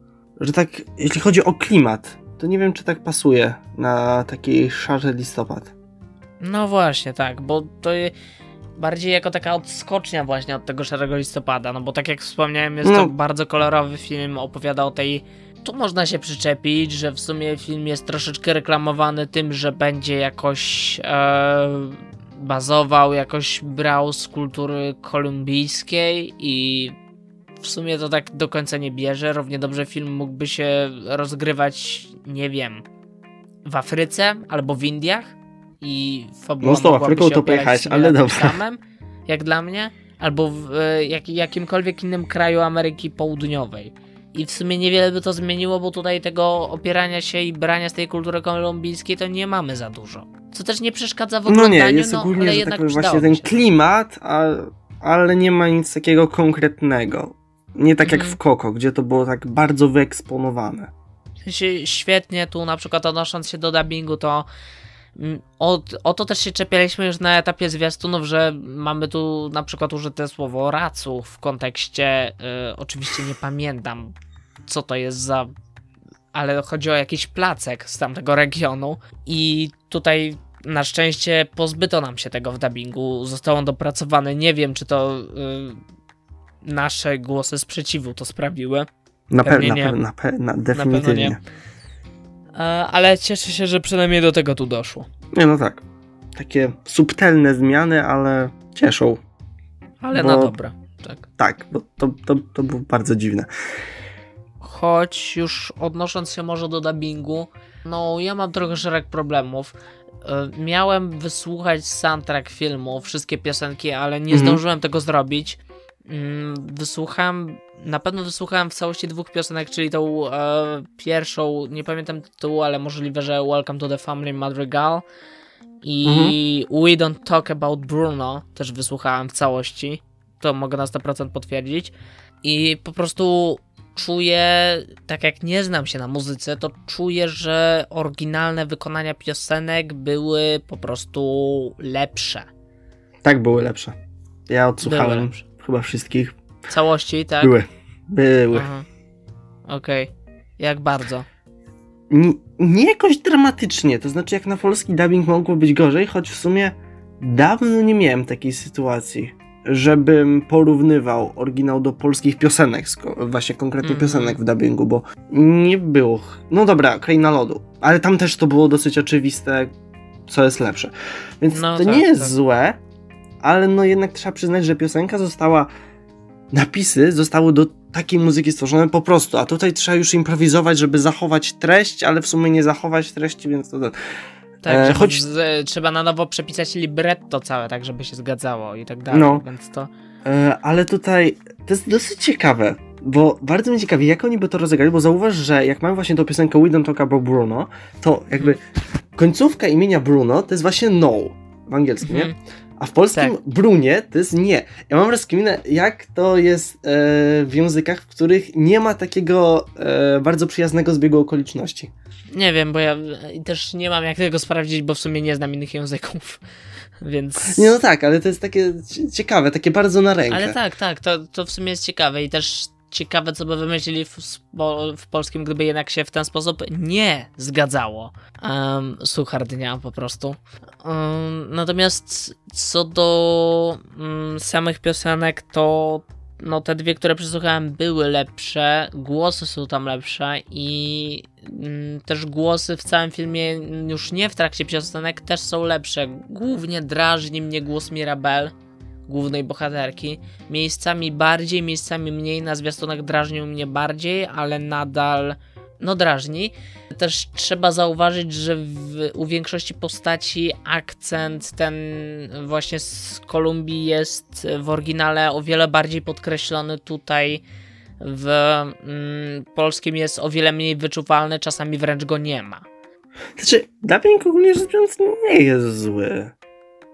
[SPEAKER 1] że tak, jeśli chodzi o klimat, to nie wiem, czy tak pasuje na taki szary listopad.
[SPEAKER 2] No właśnie, tak, bo to bardziej jako taka odskocznia właśnie od tego szarego listopada, no bo tak jak wspomniałem, jest
[SPEAKER 1] No.
[SPEAKER 2] to bardzo kolorowy film, opowiada o tej... Tu można się przyczepić, że w sumie film jest troszeczkę reklamowany tym, że będzie jakoś e, bazował, jakoś brał z kultury kolumbijskiej i w sumie to tak do końca nie bierze. Równie dobrze film mógłby się rozgrywać, nie wiem, w Afryce albo w Indiach i fabuła
[SPEAKER 1] No tą
[SPEAKER 2] mogłaby
[SPEAKER 1] Afryką to pojechać, ale dobra.
[SPEAKER 2] Samym, jak dla mnie, albo w e, jak, jakimkolwiek innym kraju Ameryki Południowej. I w sumie niewiele by to zmieniło, bo tutaj tego opierania się i brania z tej kultury kolumbijskiej to nie mamy za dużo. Co też nie przeszkadza w
[SPEAKER 1] No
[SPEAKER 2] oglądaniu,
[SPEAKER 1] nie, jest
[SPEAKER 2] no,
[SPEAKER 1] ogólnie,
[SPEAKER 2] ale
[SPEAKER 1] że
[SPEAKER 2] jednak
[SPEAKER 1] tak właśnie ten klimat, a, ale nie ma nic takiego konkretnego. Nie tak jak
[SPEAKER 2] Mhm.
[SPEAKER 1] w Koko, gdzie to było tak bardzo wyeksponowane.
[SPEAKER 2] W sensie świetnie tu na przykład odnosząc się do dubbingu, to o, o to też się czepialiśmy już na etapie zwiastunów, że mamy tu na przykład użyte słowo racu w kontekście, y, oczywiście nie pamiętam co to jest za, ale chodzi o jakiś placek z tamtego regionu i tutaj na szczęście pozbyto nam się tego w dubbingu, został on dopracowany, nie wiem czy to y, nasze głosy sprzeciwu to sprawiły,
[SPEAKER 1] Na pewno, na, pe- na, pe- na,
[SPEAKER 2] pewno
[SPEAKER 1] definitywnie.
[SPEAKER 2] nie. E, ale cieszę się, że przynajmniej do tego tu doszło.
[SPEAKER 1] Nie, no tak. Takie subtelne zmiany, ale cieszą.
[SPEAKER 2] Ale
[SPEAKER 1] Bo-
[SPEAKER 2] na dobre. Tak.
[SPEAKER 1] Tak, bo to, to, to było bardzo dziwne.
[SPEAKER 2] Choć już odnosząc się może do dubbingu, no ja mam trochę szereg problemów. E, Miałem wysłuchać soundtrack filmu, wszystkie piosenki, ale nie
[SPEAKER 1] Mhm.
[SPEAKER 2] zdążyłem tego zrobić. Mm, Wysłuchałem, na pewno wysłuchałem w całości dwóch piosenek, czyli tą e, pierwszą, nie pamiętam tytułu, ale możliwe, że Welcome to the Family Madrigal i We Don't Talk About Bruno też wysłuchałem w całości. To mogę na 100% potwierdzić. I po prostu czuję, tak jak nie znam się na muzyce, to czuję, że oryginalne wykonania piosenek były po prostu lepsze.
[SPEAKER 1] Tak, były lepsze. Ja odsłuchałem
[SPEAKER 2] lepsze.
[SPEAKER 1] chyba wszystkich.
[SPEAKER 2] Całości, tak?
[SPEAKER 1] Były. Były.
[SPEAKER 2] Okej. Jak bardzo?
[SPEAKER 1] N- nie jakoś dramatycznie, to znaczy jak na polski dubbing mogło być gorzej, choć w sumie dawno nie miałem takiej sytuacji, żebym porównywał oryginał do polskich piosenek, właśnie konkretnie
[SPEAKER 2] Mhm.
[SPEAKER 1] piosenek w dubbingu, bo nie było... No dobra, Kraina Lodu, ale tam też to było dosyć oczywiste, co jest lepsze. Więc
[SPEAKER 2] No
[SPEAKER 1] to
[SPEAKER 2] tak,
[SPEAKER 1] nie jest
[SPEAKER 2] tak.
[SPEAKER 1] złe, ale no jednak trzeba przyznać, że piosenka została napisy zostały do takiej muzyki stworzone po prostu, a tutaj trzeba już improwizować, żeby zachować treść, ale w sumie nie zachować treści, więc to...
[SPEAKER 2] Tak,
[SPEAKER 1] E,
[SPEAKER 2] że
[SPEAKER 1] choć-
[SPEAKER 2] z, trzeba na nowo przepisać libretto całe, tak żeby się zgadzało i tak dalej,
[SPEAKER 1] No.
[SPEAKER 2] więc to...
[SPEAKER 1] E, ale tutaj to jest dosyć ciekawe, bo bardzo mnie ciekawi, jak oni by to rozegrali, bo zauważ, że jak mamy właśnie tą piosenkę We Don't Talk About Bruno, to jakby końcówka imienia Bruno to jest właśnie no w angielskim, nie? A w polskim
[SPEAKER 2] Tak.
[SPEAKER 1] Brunie to jest nie. Ja mam rozkminę, jak to jest e, w językach, w których nie ma takiego e, bardzo przyjaznego zbiegu okoliczności.
[SPEAKER 2] Nie wiem, bo ja też nie mam jak tego sprawdzić, bo w sumie nie znam innych języków, więc...
[SPEAKER 1] Nie no tak, ale to jest takie cie- ciekawe, takie bardzo na rękę.
[SPEAKER 2] Ale tak, tak, to, to w sumie jest ciekawe i też ciekawe, co by wymyślili w, w polskim, gdyby jednak się w ten sposób nie zgadzało. Um, suchar dnia po prostu. Um, natomiast co do um, samych piosenek, to no te dwie, które przesłuchałem były lepsze, głosy są tam lepsze i mm, też głosy w całym filmie, już nie w trakcie piosenek, też są lepsze. Głównie drażni mnie głos Mirabel, głównej bohaterki. Miejscami bardziej, miejscami mniej. Na zwiastunach drażnił mnie bardziej, ale nadal no drażni. Też trzeba zauważyć, że w, u większości postaci akcent ten właśnie z Kolumbii jest w oryginale o wiele bardziej podkreślony. Tutaj w mm, polskim jest o wiele mniej wyczuwalny, czasami wręcz go nie ma.
[SPEAKER 1] Znaczy, dubbing ogólnie rzecz biorąc nie jest zły.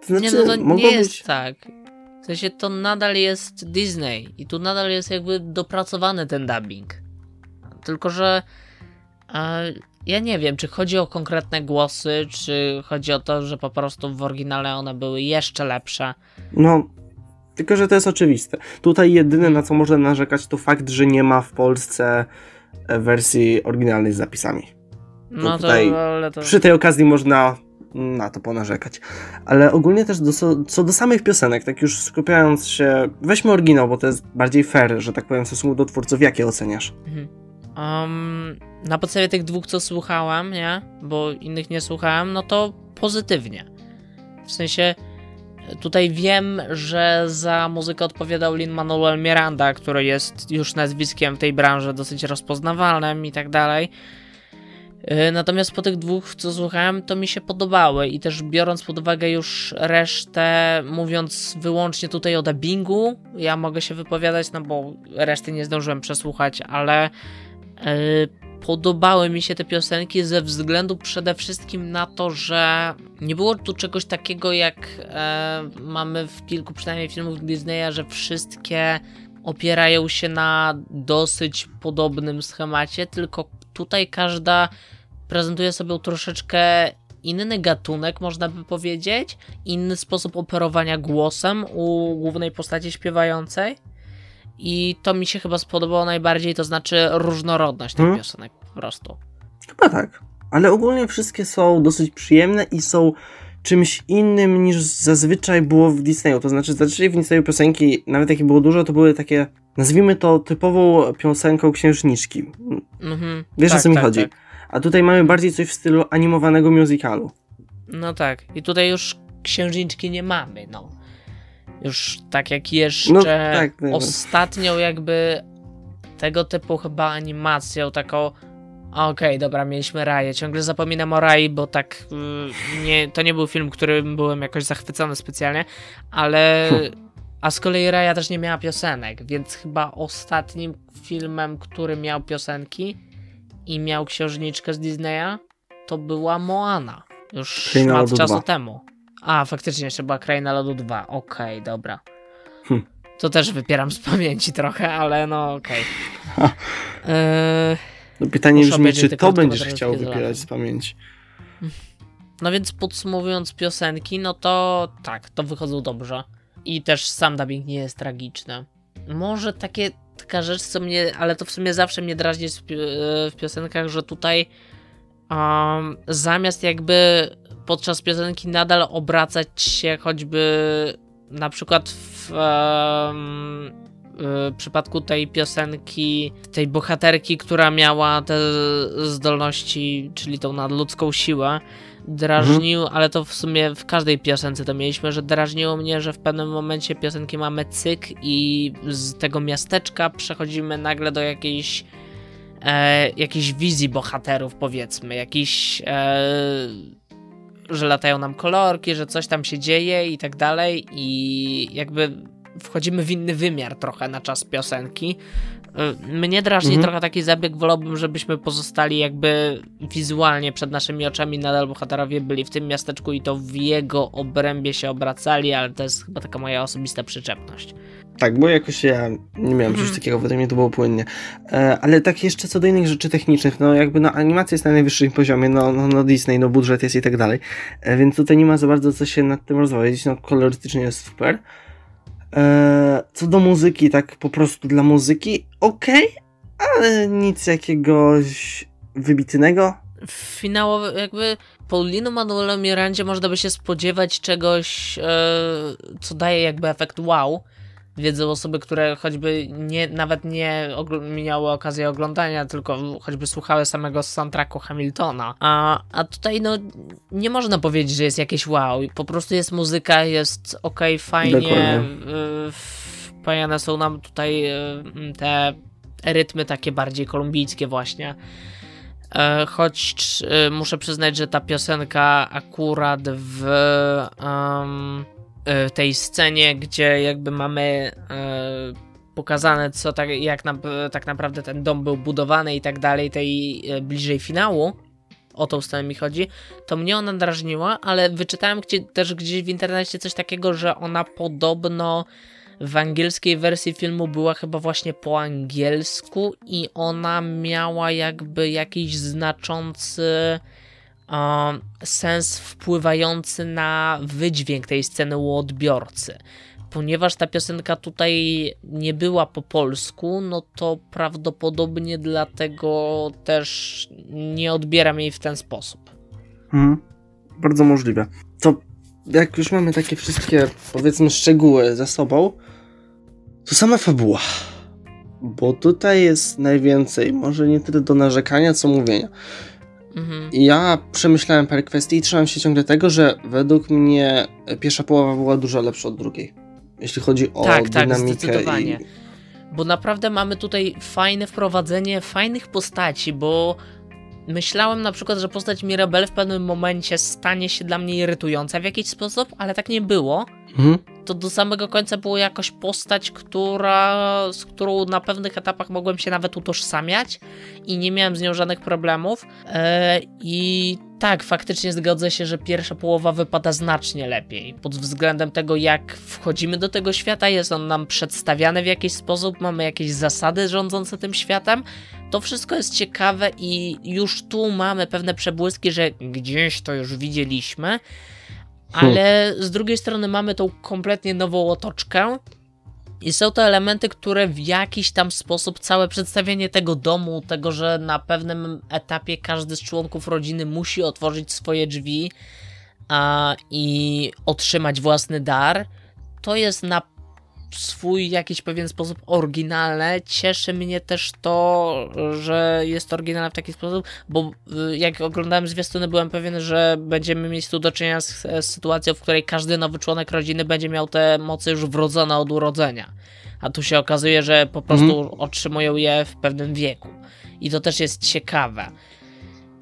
[SPEAKER 1] To znaczy,
[SPEAKER 2] nie, no to nie jest
[SPEAKER 1] być...
[SPEAKER 2] tak. Sensie to nadal jest Disney i tu nadal jest jakby dopracowany ten dubbing. Tylko, że ja nie wiem, czy chodzi o konkretne głosy, czy chodzi o to, że po prostu w oryginale one były jeszcze lepsze.
[SPEAKER 1] No, tylko że to jest oczywiste. Tutaj jedyne na co można narzekać to fakt, że nie ma w Polsce e, wersji oryginalnej z zapisami.
[SPEAKER 2] No
[SPEAKER 1] tutaj
[SPEAKER 2] to, to...
[SPEAKER 1] Przy tej okazji można na to ponarzekać. Ale ogólnie też do, co do samych piosenek, tak już skupiając się, weźmy oryginał, bo to jest bardziej fair, że tak powiem, w stosunku do twórców. Jakie oceniasz?
[SPEAKER 2] Um, na podstawie tych dwóch, co słuchałem, nie? Bo innych nie słuchałem, no to pozytywnie. W sensie tutaj wiem, że za muzykę odpowiadał Lin Manuel Miranda, który jest już nazwiskiem w tej branży dosyć rozpoznawalnym i tak dalej. Y, natomiast po tych dwóch, co słuchałem, to mi się podobały i też biorąc pod uwagę już resztę, mówiąc wyłącznie tutaj o dubbingu, ja mogę się wypowiadać, no bo reszty nie zdążyłem przesłuchać, ale yy, podobały mi się te piosenki ze względu przede wszystkim na to, że nie było tu czegoś takiego jak e, mamy w kilku przynajmniej filmów Disneya, że wszystkie opierają się na dosyć podobnym schemacie, tylko tutaj każda prezentuje sobie troszeczkę inny gatunek, można by powiedzieć, inny sposób operowania głosem u głównej postaci śpiewającej. I to mi się chyba spodobało najbardziej, to znaczy różnorodność tych hmm? piosenek po prostu.
[SPEAKER 1] Chyba tak. Ale ogólnie wszystkie są dosyć przyjemne i są czymś innym niż zazwyczaj było w Disneyu. To znaczy, zazwyczaj w Disneyu piosenki, nawet jakie było dużo, to były takie, nazwijmy to typową piosenką księżniczki. Mhm. Wiesz tak, o co mi tak, chodzi? Tak. A tutaj mamy bardziej coś w stylu animowanego musicalu.
[SPEAKER 2] No tak. I tutaj już księżniczki nie mamy, no. Już tak jak jeszcze no, tak, ostatnią jakby tego typu chyba animacją, taką Okej, okay, dobra, mieliśmy Raję. Ciągle zapominam o Rai, bo tak yy, nie, to nie był film, którym byłem jakoś zachwycony specjalnie, ale hm. a z kolei Raja też nie miała piosenek, więc chyba ostatnim filmem, który miał piosenki i miał księżniczkę z Disneya, to była Moana. Już Kraina czasu 2. temu. A, faktycznie jeszcze była Kraina Lodu 2. Okej, okay, dobra. Hm. To też wypieram z pamięci trochę, ale no okej. Okay.
[SPEAKER 1] no pytanie brzmi, czy to będziesz chciał wypierać z pamięci?
[SPEAKER 2] No więc podsumowując piosenki, no to tak, to wychodzą dobrze. I też sam dubbing nie jest tragiczny. Może takie taka rzecz, co mnie, ale to w sumie zawsze mnie drażni w piosenkach, że tutaj um, zamiast jakby podczas piosenki nadal obracać się choćby na przykład w, um, w przypadku tej piosenki, tej bohaterki, która miała te zdolności, czyli tą nadludzką siłę, drażnił, mhm. ale to w sumie w każdej piosence to mieliśmy, że drażniło mnie, że w pewnym momencie piosenki mamy cyk i z tego miasteczka przechodzimy nagle do jakiejś e, jakiejś wizji bohaterów, powiedzmy, jakiś e, że latają nam kolorki, że coś tam się dzieje i tak dalej i jakby wchodzimy w inny wymiar trochę na czas piosenki. Y, mnie drażni mhm. trochę taki zabieg, wolałbym, żebyśmy pozostali jakby wizualnie przed naszymi oczami, nadal bohaterowie byli w tym miasteczku i to w jego obrębie się obracali, ale to jest chyba taka moja osobista przyczepność.
[SPEAKER 1] Tak, bo jakoś ja nie miałem czegoś mhm. takiego, wydaje mi to było płynnie. E, ale tak jeszcze co do innych rzeczy technicznych, no jakby no animacja jest na najwyższym poziomie, no, no, no Disney, no budżet jest i tak dalej, e, więc tutaj nie ma za bardzo co się nad tym rozwodzić, no kolorystycznie jest super. E, co do muzyki, tak po prostu dla muzyki, okej, okay, ale nic jakiegoś wybitnego.
[SPEAKER 2] Finałowy, jakby po Linu Manuelu Mirandzie można by się spodziewać czegoś, e, co daje jakby efekt wow, wiedzą osoby, które choćby nie, nawet nie miały okazji oglądania, tylko choćby słuchały samego soundtracku Hamiltona. A, a tutaj no nie można powiedzieć, że jest jakieś wow. Po prostu jest muzyka, jest ok, fajnie. Wpajane są nam tutaj y, te rytmy takie bardziej kolumbijskie właśnie. E, choć y, muszę przyznać, że ta piosenka akurat w um, tej scenie, gdzie jakby mamy e, pokazane, co tak, jak na, tak naprawdę ten dom był budowany i tak dalej, tej e, bliżej finału, o tą scenę mi chodzi, to mnie ona drażniła, ale wyczytałem gdzie, też gdzieś w internecie coś takiego, że ona podobno w angielskiej wersji filmu była chyba właśnie po angielsku i ona miała jakby jakiś znaczący um, sens wpływający na wydźwięk tej sceny u odbiorcy. Ponieważ ta piosenka tutaj nie była po polsku, no to prawdopodobnie dlatego też nie odbieram jej w ten sposób.
[SPEAKER 1] Mhm. Bardzo możliwe. To jak już mamy takie wszystkie, powiedzmy, szczegóły ze sobą, to sama fabuła. Bo tutaj jest najwięcej, może nie tyle do narzekania, co mówienia.
[SPEAKER 2] Mhm.
[SPEAKER 1] Ja przemyślałem parę kwestii i trzymam się ciągle tego, że według mnie pierwsza połowa była dużo lepsza od drugiej. Jeśli chodzi o
[SPEAKER 2] Tak, tak,
[SPEAKER 1] dynamikę
[SPEAKER 2] zdecydowanie.
[SPEAKER 1] i...
[SPEAKER 2] Bo naprawdę mamy tutaj fajne wprowadzenie fajnych postaci, bo myślałem na przykład, że postać Mirabel w pewnym momencie stanie się dla mnie irytująca w jakiś sposób, ale tak nie było.
[SPEAKER 1] Mhm.
[SPEAKER 2] To do samego końca była jakoś postać, która, z którą na pewnych etapach mogłem się nawet utożsamiać i nie miałem z nią żadnych problemów. E, I tak, faktycznie zgodzę się, że pierwsza połowa wypada znacznie lepiej. Pod względem tego, jak wchodzimy do tego świata, jest on nam przedstawiany w jakiś sposób, mamy jakieś zasady rządzące tym światem. To wszystko jest ciekawe i już tu mamy pewne przebłyski, że gdzieś to już widzieliśmy. Ale z drugiej strony mamy tą kompletnie nową otoczkę. I są to elementy, które w jakiś tam sposób całe przedstawienie tego domu, tego, że na pewnym etapie każdy z członków rodziny musi otworzyć swoje drzwi a, i otrzymać własny dar, to jest na swój jakiś pewien sposób oryginalne. Cieszy mnie też to, że jest oryginalne w taki sposób, bo y, jak oglądałem zwiastuny, byłem pewien, że będziemy mieć tu do czynienia z, z sytuacją, w której każdy nowy członek rodziny będzie miał te moce już wrodzone od urodzenia. A tu się okazuje, że po prostu otrzymują je w pewnym wieku. I to też jest ciekawe.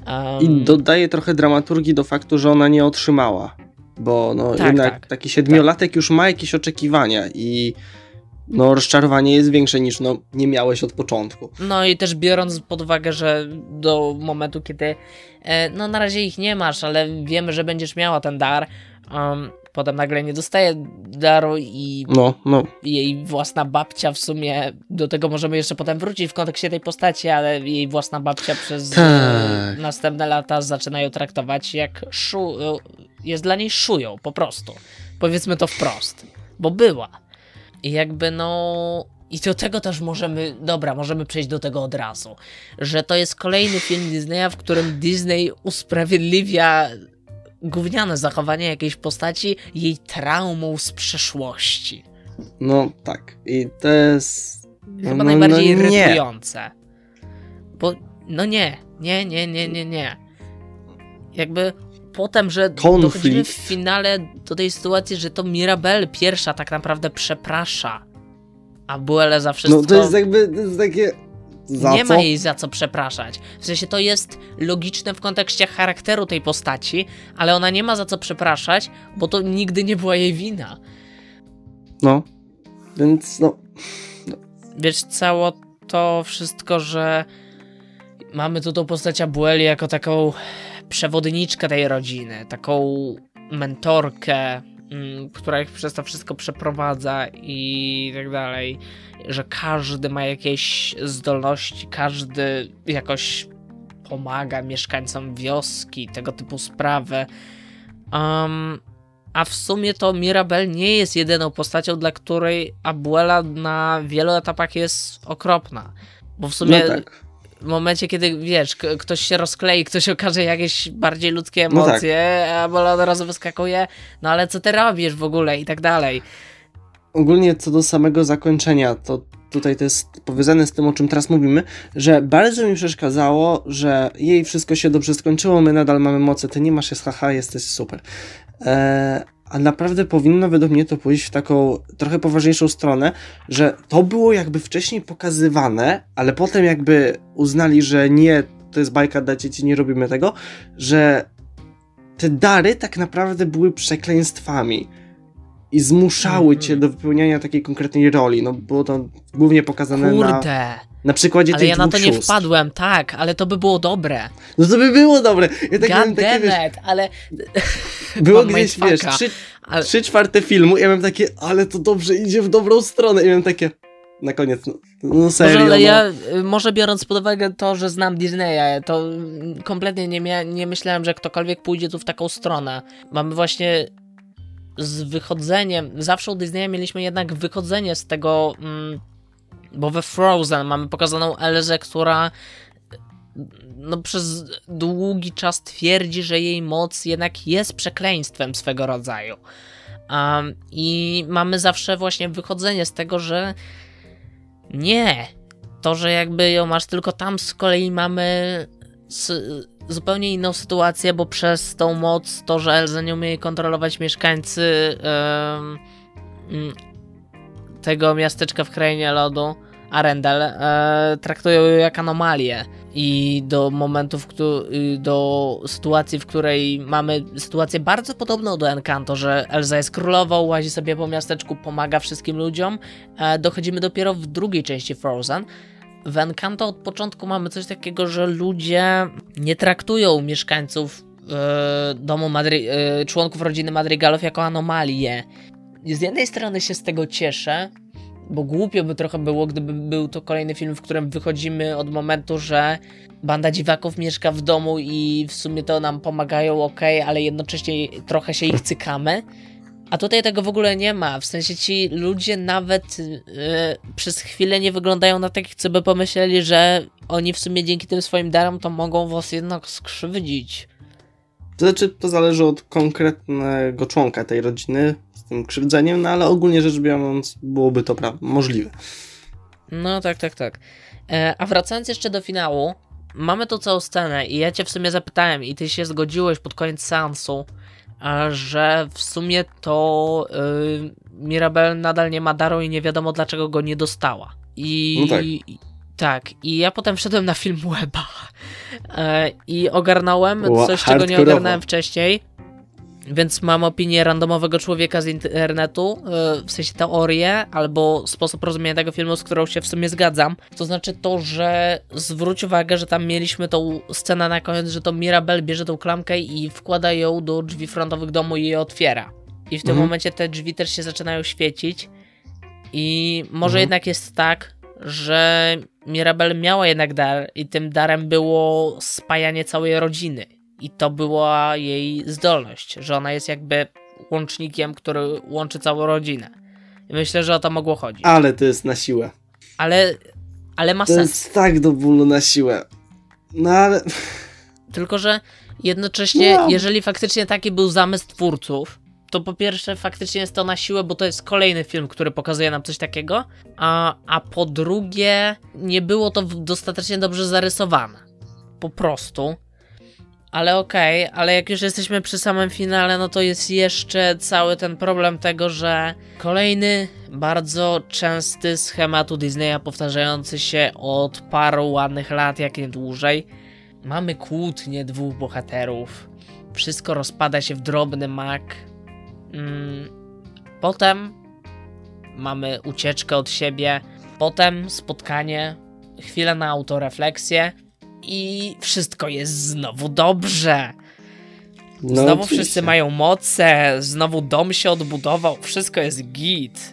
[SPEAKER 2] Um,
[SPEAKER 1] I dodaje trochę dramaturgii do faktu, że ona nie otrzymała. Bo no,
[SPEAKER 2] Tak,
[SPEAKER 1] jednak
[SPEAKER 2] tak.
[SPEAKER 1] taki siedmiolatek już ma jakieś oczekiwania i no, rozczarowanie jest większe niż no, nie miałeś od początku.
[SPEAKER 2] No i też biorąc pod uwagę, że do momentu, kiedy e, no na razie ich nie masz, ale wiemy, że będziesz miała ten dar, um, potem nagle nie dostaje daru i
[SPEAKER 1] No, no,
[SPEAKER 2] jej własna babcia w sumie, do tego możemy jeszcze potem wrócić w kontekście tej postaci, ale jej własna babcia przez
[SPEAKER 1] Tak.
[SPEAKER 2] e, następne lata zaczyna ją traktować jak szu, e, jest dla niej szują, po prostu. Powiedzmy to wprost, bo była. I jakby no... I do tego też możemy, dobra, możemy przejść do tego od razu, że to jest kolejny film Disneya, w którym Disney usprawiedliwia gówniane zachowanie jakiejś postaci jej traumą z przeszłości.
[SPEAKER 1] no tak. I to jest...
[SPEAKER 2] Chyba
[SPEAKER 1] no,
[SPEAKER 2] najbardziej
[SPEAKER 1] no,
[SPEAKER 2] irytujące. Bo, no nie, nie, nie, nie, nie, nie. Jakby potem, że
[SPEAKER 1] Konflikt.
[SPEAKER 2] dochodzimy w finale do tej sytuacji, że to Mirabel pierwsza tak naprawdę przeprasza Abuelę za wszystko.
[SPEAKER 1] No to jest jakby, to jest takie... Za
[SPEAKER 2] nie
[SPEAKER 1] co?
[SPEAKER 2] ma jej za co przepraszać. W sensie to jest logiczne w kontekście charakteru tej postaci, ale ona nie ma za co przepraszać, bo to nigdy nie była jej wina.
[SPEAKER 1] No, więc no...
[SPEAKER 2] wiesz, cało to wszystko, że mamy tu tą postać Abueli jako taką przewodniczkę tej rodziny, taką mentorkę, która ich przez to wszystko przeprowadza i tak dalej, że każdy ma jakieś zdolności, każdy jakoś pomaga mieszkańcom wioski, tego typu sprawy. Um, a w sumie to Mirabel nie jest jedyną postacią, dla której Abuela na wielu etapach jest okropna. Bo w sumie
[SPEAKER 1] No tak.
[SPEAKER 2] W momencie, kiedy wiesz, ktoś się rozklei, ktoś okaże jakieś bardziej ludzkie
[SPEAKER 1] No tak.
[SPEAKER 2] emocje, a Abuela od razu wyskakuje, no ale co ty robisz w ogóle i tak dalej.
[SPEAKER 1] Ogólnie co do samego zakończenia, to tutaj to jest powiązane z tym, o czym teraz mówimy, że bardzo mi przeszkadzało, że jej wszystko się dobrze skończyło, my nadal mamy moce, ty nie masz, jest haha, jesteś super. Eee, a naprawdę powinno według mnie to pójść w taką trochę poważniejszą stronę, że to było jakby wcześniej pokazywane, ale potem jakby uznali, że nie, to jest bajka dla dzieci, nie robimy tego, że te dary tak naprawdę były przekleństwami i zmuszały
[SPEAKER 2] Mhm.
[SPEAKER 1] cię do wypełniania takiej konkretnej roli. No było to głównie pokazane
[SPEAKER 2] Kurde,
[SPEAKER 1] na przykładzie
[SPEAKER 2] ale
[SPEAKER 1] tych
[SPEAKER 2] ja na to nie
[SPEAKER 1] sióstr.
[SPEAKER 2] wpadłem, tak, ale to by było dobre.
[SPEAKER 1] No to by było dobre. Ja tak miałem takie, wiesz,
[SPEAKER 2] ale
[SPEAKER 1] było gdzieś, wiesz, trzy, ale... trzy czwarte filmu, ja miałem takie, ale to dobrze idzie w dobrą stronę. I miałem takie, na koniec, no, no serio.
[SPEAKER 2] Może, ale
[SPEAKER 1] no.
[SPEAKER 2] ja, może biorąc pod uwagę to, że znam Disneya, to kompletnie nie, mia- nie myślałem, że ktokolwiek pójdzie tu w taką stronę. Mamy właśnie z wychodzeniem, zawsze u Disneya mieliśmy jednak wychodzenie z tego, mm, bo we Frozen mamy pokazaną Elzę, która no, przez długi czas twierdzi, że jej moc jednak jest przekleństwem swego rodzaju. Um, I mamy zawsze właśnie wychodzenie z tego, że nie. To, że jakby ją masz tylko tam, z kolei mamy zupełnie inną sytuację, bo przez tą moc, to, że Elza nie umie kontrolować mieszkańcy um, tego miasteczka w krainie lodu, Arendel, e, traktują ją jak anomalię i do momentów, do sytuacji, w której mamy sytuację bardzo podobną do Encanto, że Elza jest królową, łazi sobie po miasteczku, pomaga wszystkim ludziom, e, dochodzimy dopiero w drugiej części Frozen. W Encanto od początku mamy coś takiego, że ludzie nie traktują mieszkańców e, domu Madry e, członków rodziny Madrigalów jako anomalie. Z jednej strony się z tego cieszę, bo głupio by trochę było, gdyby był to kolejny film, w którym wychodzimy od momentu, że banda dziwaków mieszka w domu i w sumie to nam pomagają, ok, ale jednocześnie trochę się ich cykamy. A tutaj tego w ogóle nie ma. W sensie ci ludzie nawet yy, przez chwilę nie wyglądają na takich, co by pomyśleli, że oni w sumie dzięki tym swoim darom to mogą was jednak skrzywdzić.
[SPEAKER 1] To znaczy, to zależy od konkretnego członka tej rodziny tym krzywdzeniem, no ale ogólnie rzecz biorąc byłoby to możliwe.
[SPEAKER 2] No tak, tak, tak. E, a wracając jeszcze do finału, mamy tu całą scenę i ja cię w sumie zapytałem i ty się zgodziłeś pod koniec seansu, że w sumie to yy, Mirabel nadal nie ma daru i nie wiadomo dlaczego go nie dostała. I no tak. Tak, i ja potem wszedłem na film Weba e, i ogarnąłem coś, czego nie ogarnąłem wcześniej. Więc mam opinię randomowego człowieka z internetu, e, w sensie teorię, albo sposób rozumienia tego filmu, z którą się w sumie zgadzam. To znaczy to, że zwróć uwagę, że tam mieliśmy tą scenę na koniec, że to Mirabel bierze tą klamkę i wkłada ją do drzwi frontowych domu i je otwiera. I w tym mhm. momencie te drzwi też się zaczynają świecić. I może mhm. jednak jest tak, że Mirabel miała jednak dar i tym darem było spajanie całej rodziny. I to była jej zdolność, że ona jest jakby łącznikiem, który łączy całą rodzinę. I myślę, że o to mogło chodzić.
[SPEAKER 1] Ale to jest na siłę.
[SPEAKER 2] Ale, ale ma
[SPEAKER 1] to
[SPEAKER 2] sens.
[SPEAKER 1] To jest tak do bólu na siłę. No ale...
[SPEAKER 2] Tylko, że jednocześnie, no. jeżeli faktycznie taki był zamysł twórców, to po pierwsze faktycznie jest to na siłę, bo to jest kolejny film, który pokazuje nam coś takiego, a, a po drugie nie było to dostatecznie dobrze zarysowane. Po prostu. Ale okej, okay, ale jak już jesteśmy przy samym finale, no to jest jeszcze cały ten problem tego, że kolejny bardzo częsty schemat Disneya powtarzający się od paru ładnych lat, jak nie dłużej. Mamy kłótnie dwóch bohaterów. Wszystko rozpada się w drobny mak. Mm. Potem mamy ucieczkę od siebie. Potem spotkanie, chwilę na autorefleksję i wszystko jest znowu dobrze. No, znowu oczywiście. wszyscy mają moce, znowu dom się odbudował, wszystko jest git.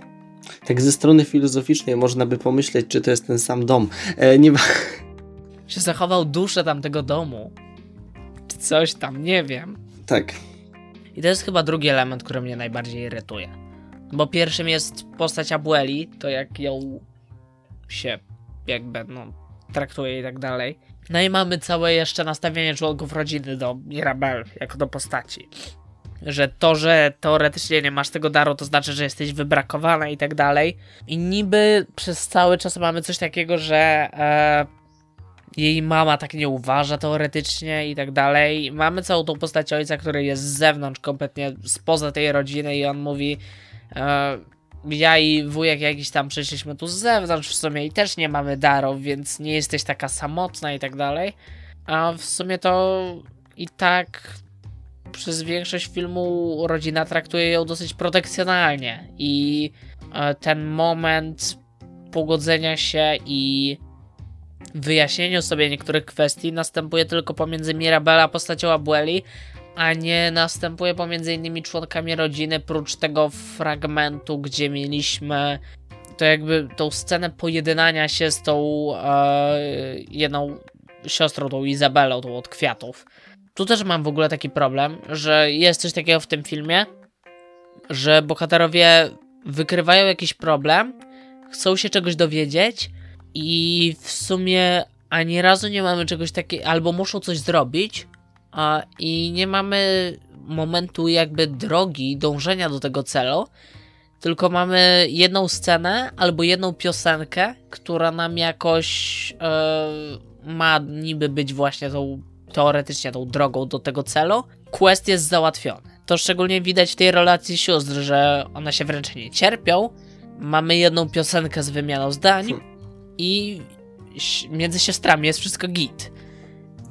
[SPEAKER 1] Tak ze strony filozoficznej można by pomyśleć, czy to jest ten sam dom. E, nie
[SPEAKER 2] Czy zachował duszę tamtego domu? Czy coś tam, nie wiem.
[SPEAKER 1] Tak.
[SPEAKER 2] I to jest chyba drugi element, który mnie najbardziej irytuje. Bo pierwszym jest postać Abueli, to jak ją się jakby, no, traktuje i tak dalej. No i mamy całe jeszcze nastawienie członków rodziny do Mirabel jako do postaci. Że to, że teoretycznie nie masz tego daru, to znaczy, że jesteś wybrakowana i tak dalej. I niby przez cały czas mamy coś takiego, że e, jej mama tak nie uważa teoretycznie i tak dalej. Mamy całą tą postać ojca, który jest z zewnątrz, kompletnie spoza tej rodziny i on mówi e, ja i wujek jakiś tam przyszliśmy tu z zewnątrz w sumie i też nie mamy darów, więc nie jesteś taka samotna i tak dalej. A w sumie to i tak przez większość filmu rodzina traktuje ją dosyć protekcjonalnie i e, ten moment pogodzenia się i wyjaśnieniu sobie niektórych kwestii następuje tylko pomiędzy Mirabella postacią Abueli, a nie następuje pomiędzy innymi członkami rodziny, prócz tego fragmentu, gdzie mieliśmy to jakby tą scenę pojednania się z tą e, jedną siostrą, tą Izabelą, tą od kwiatów. Tu też mam w ogóle taki problem, że jest coś takiego w tym filmie, że bohaterowie wykrywają jakiś problem, chcą się czegoś dowiedzieć i w sumie ani razu nie mamy czegoś takiego, albo muszą coś zrobić a, i nie mamy momentu jakby drogi dążenia do tego celu, tylko mamy jedną scenę albo jedną piosenkę, która nam jakoś e, ma niby być właśnie tą teoretycznie tą drogą do tego celu. Quest jest załatwiony. To szczególnie widać w tej relacji sióstr, że one się wręcz nie cierpią. Mamy jedną piosenkę z wymianą zdań
[SPEAKER 1] Hmm.
[SPEAKER 2] i między siostrami jest wszystko git.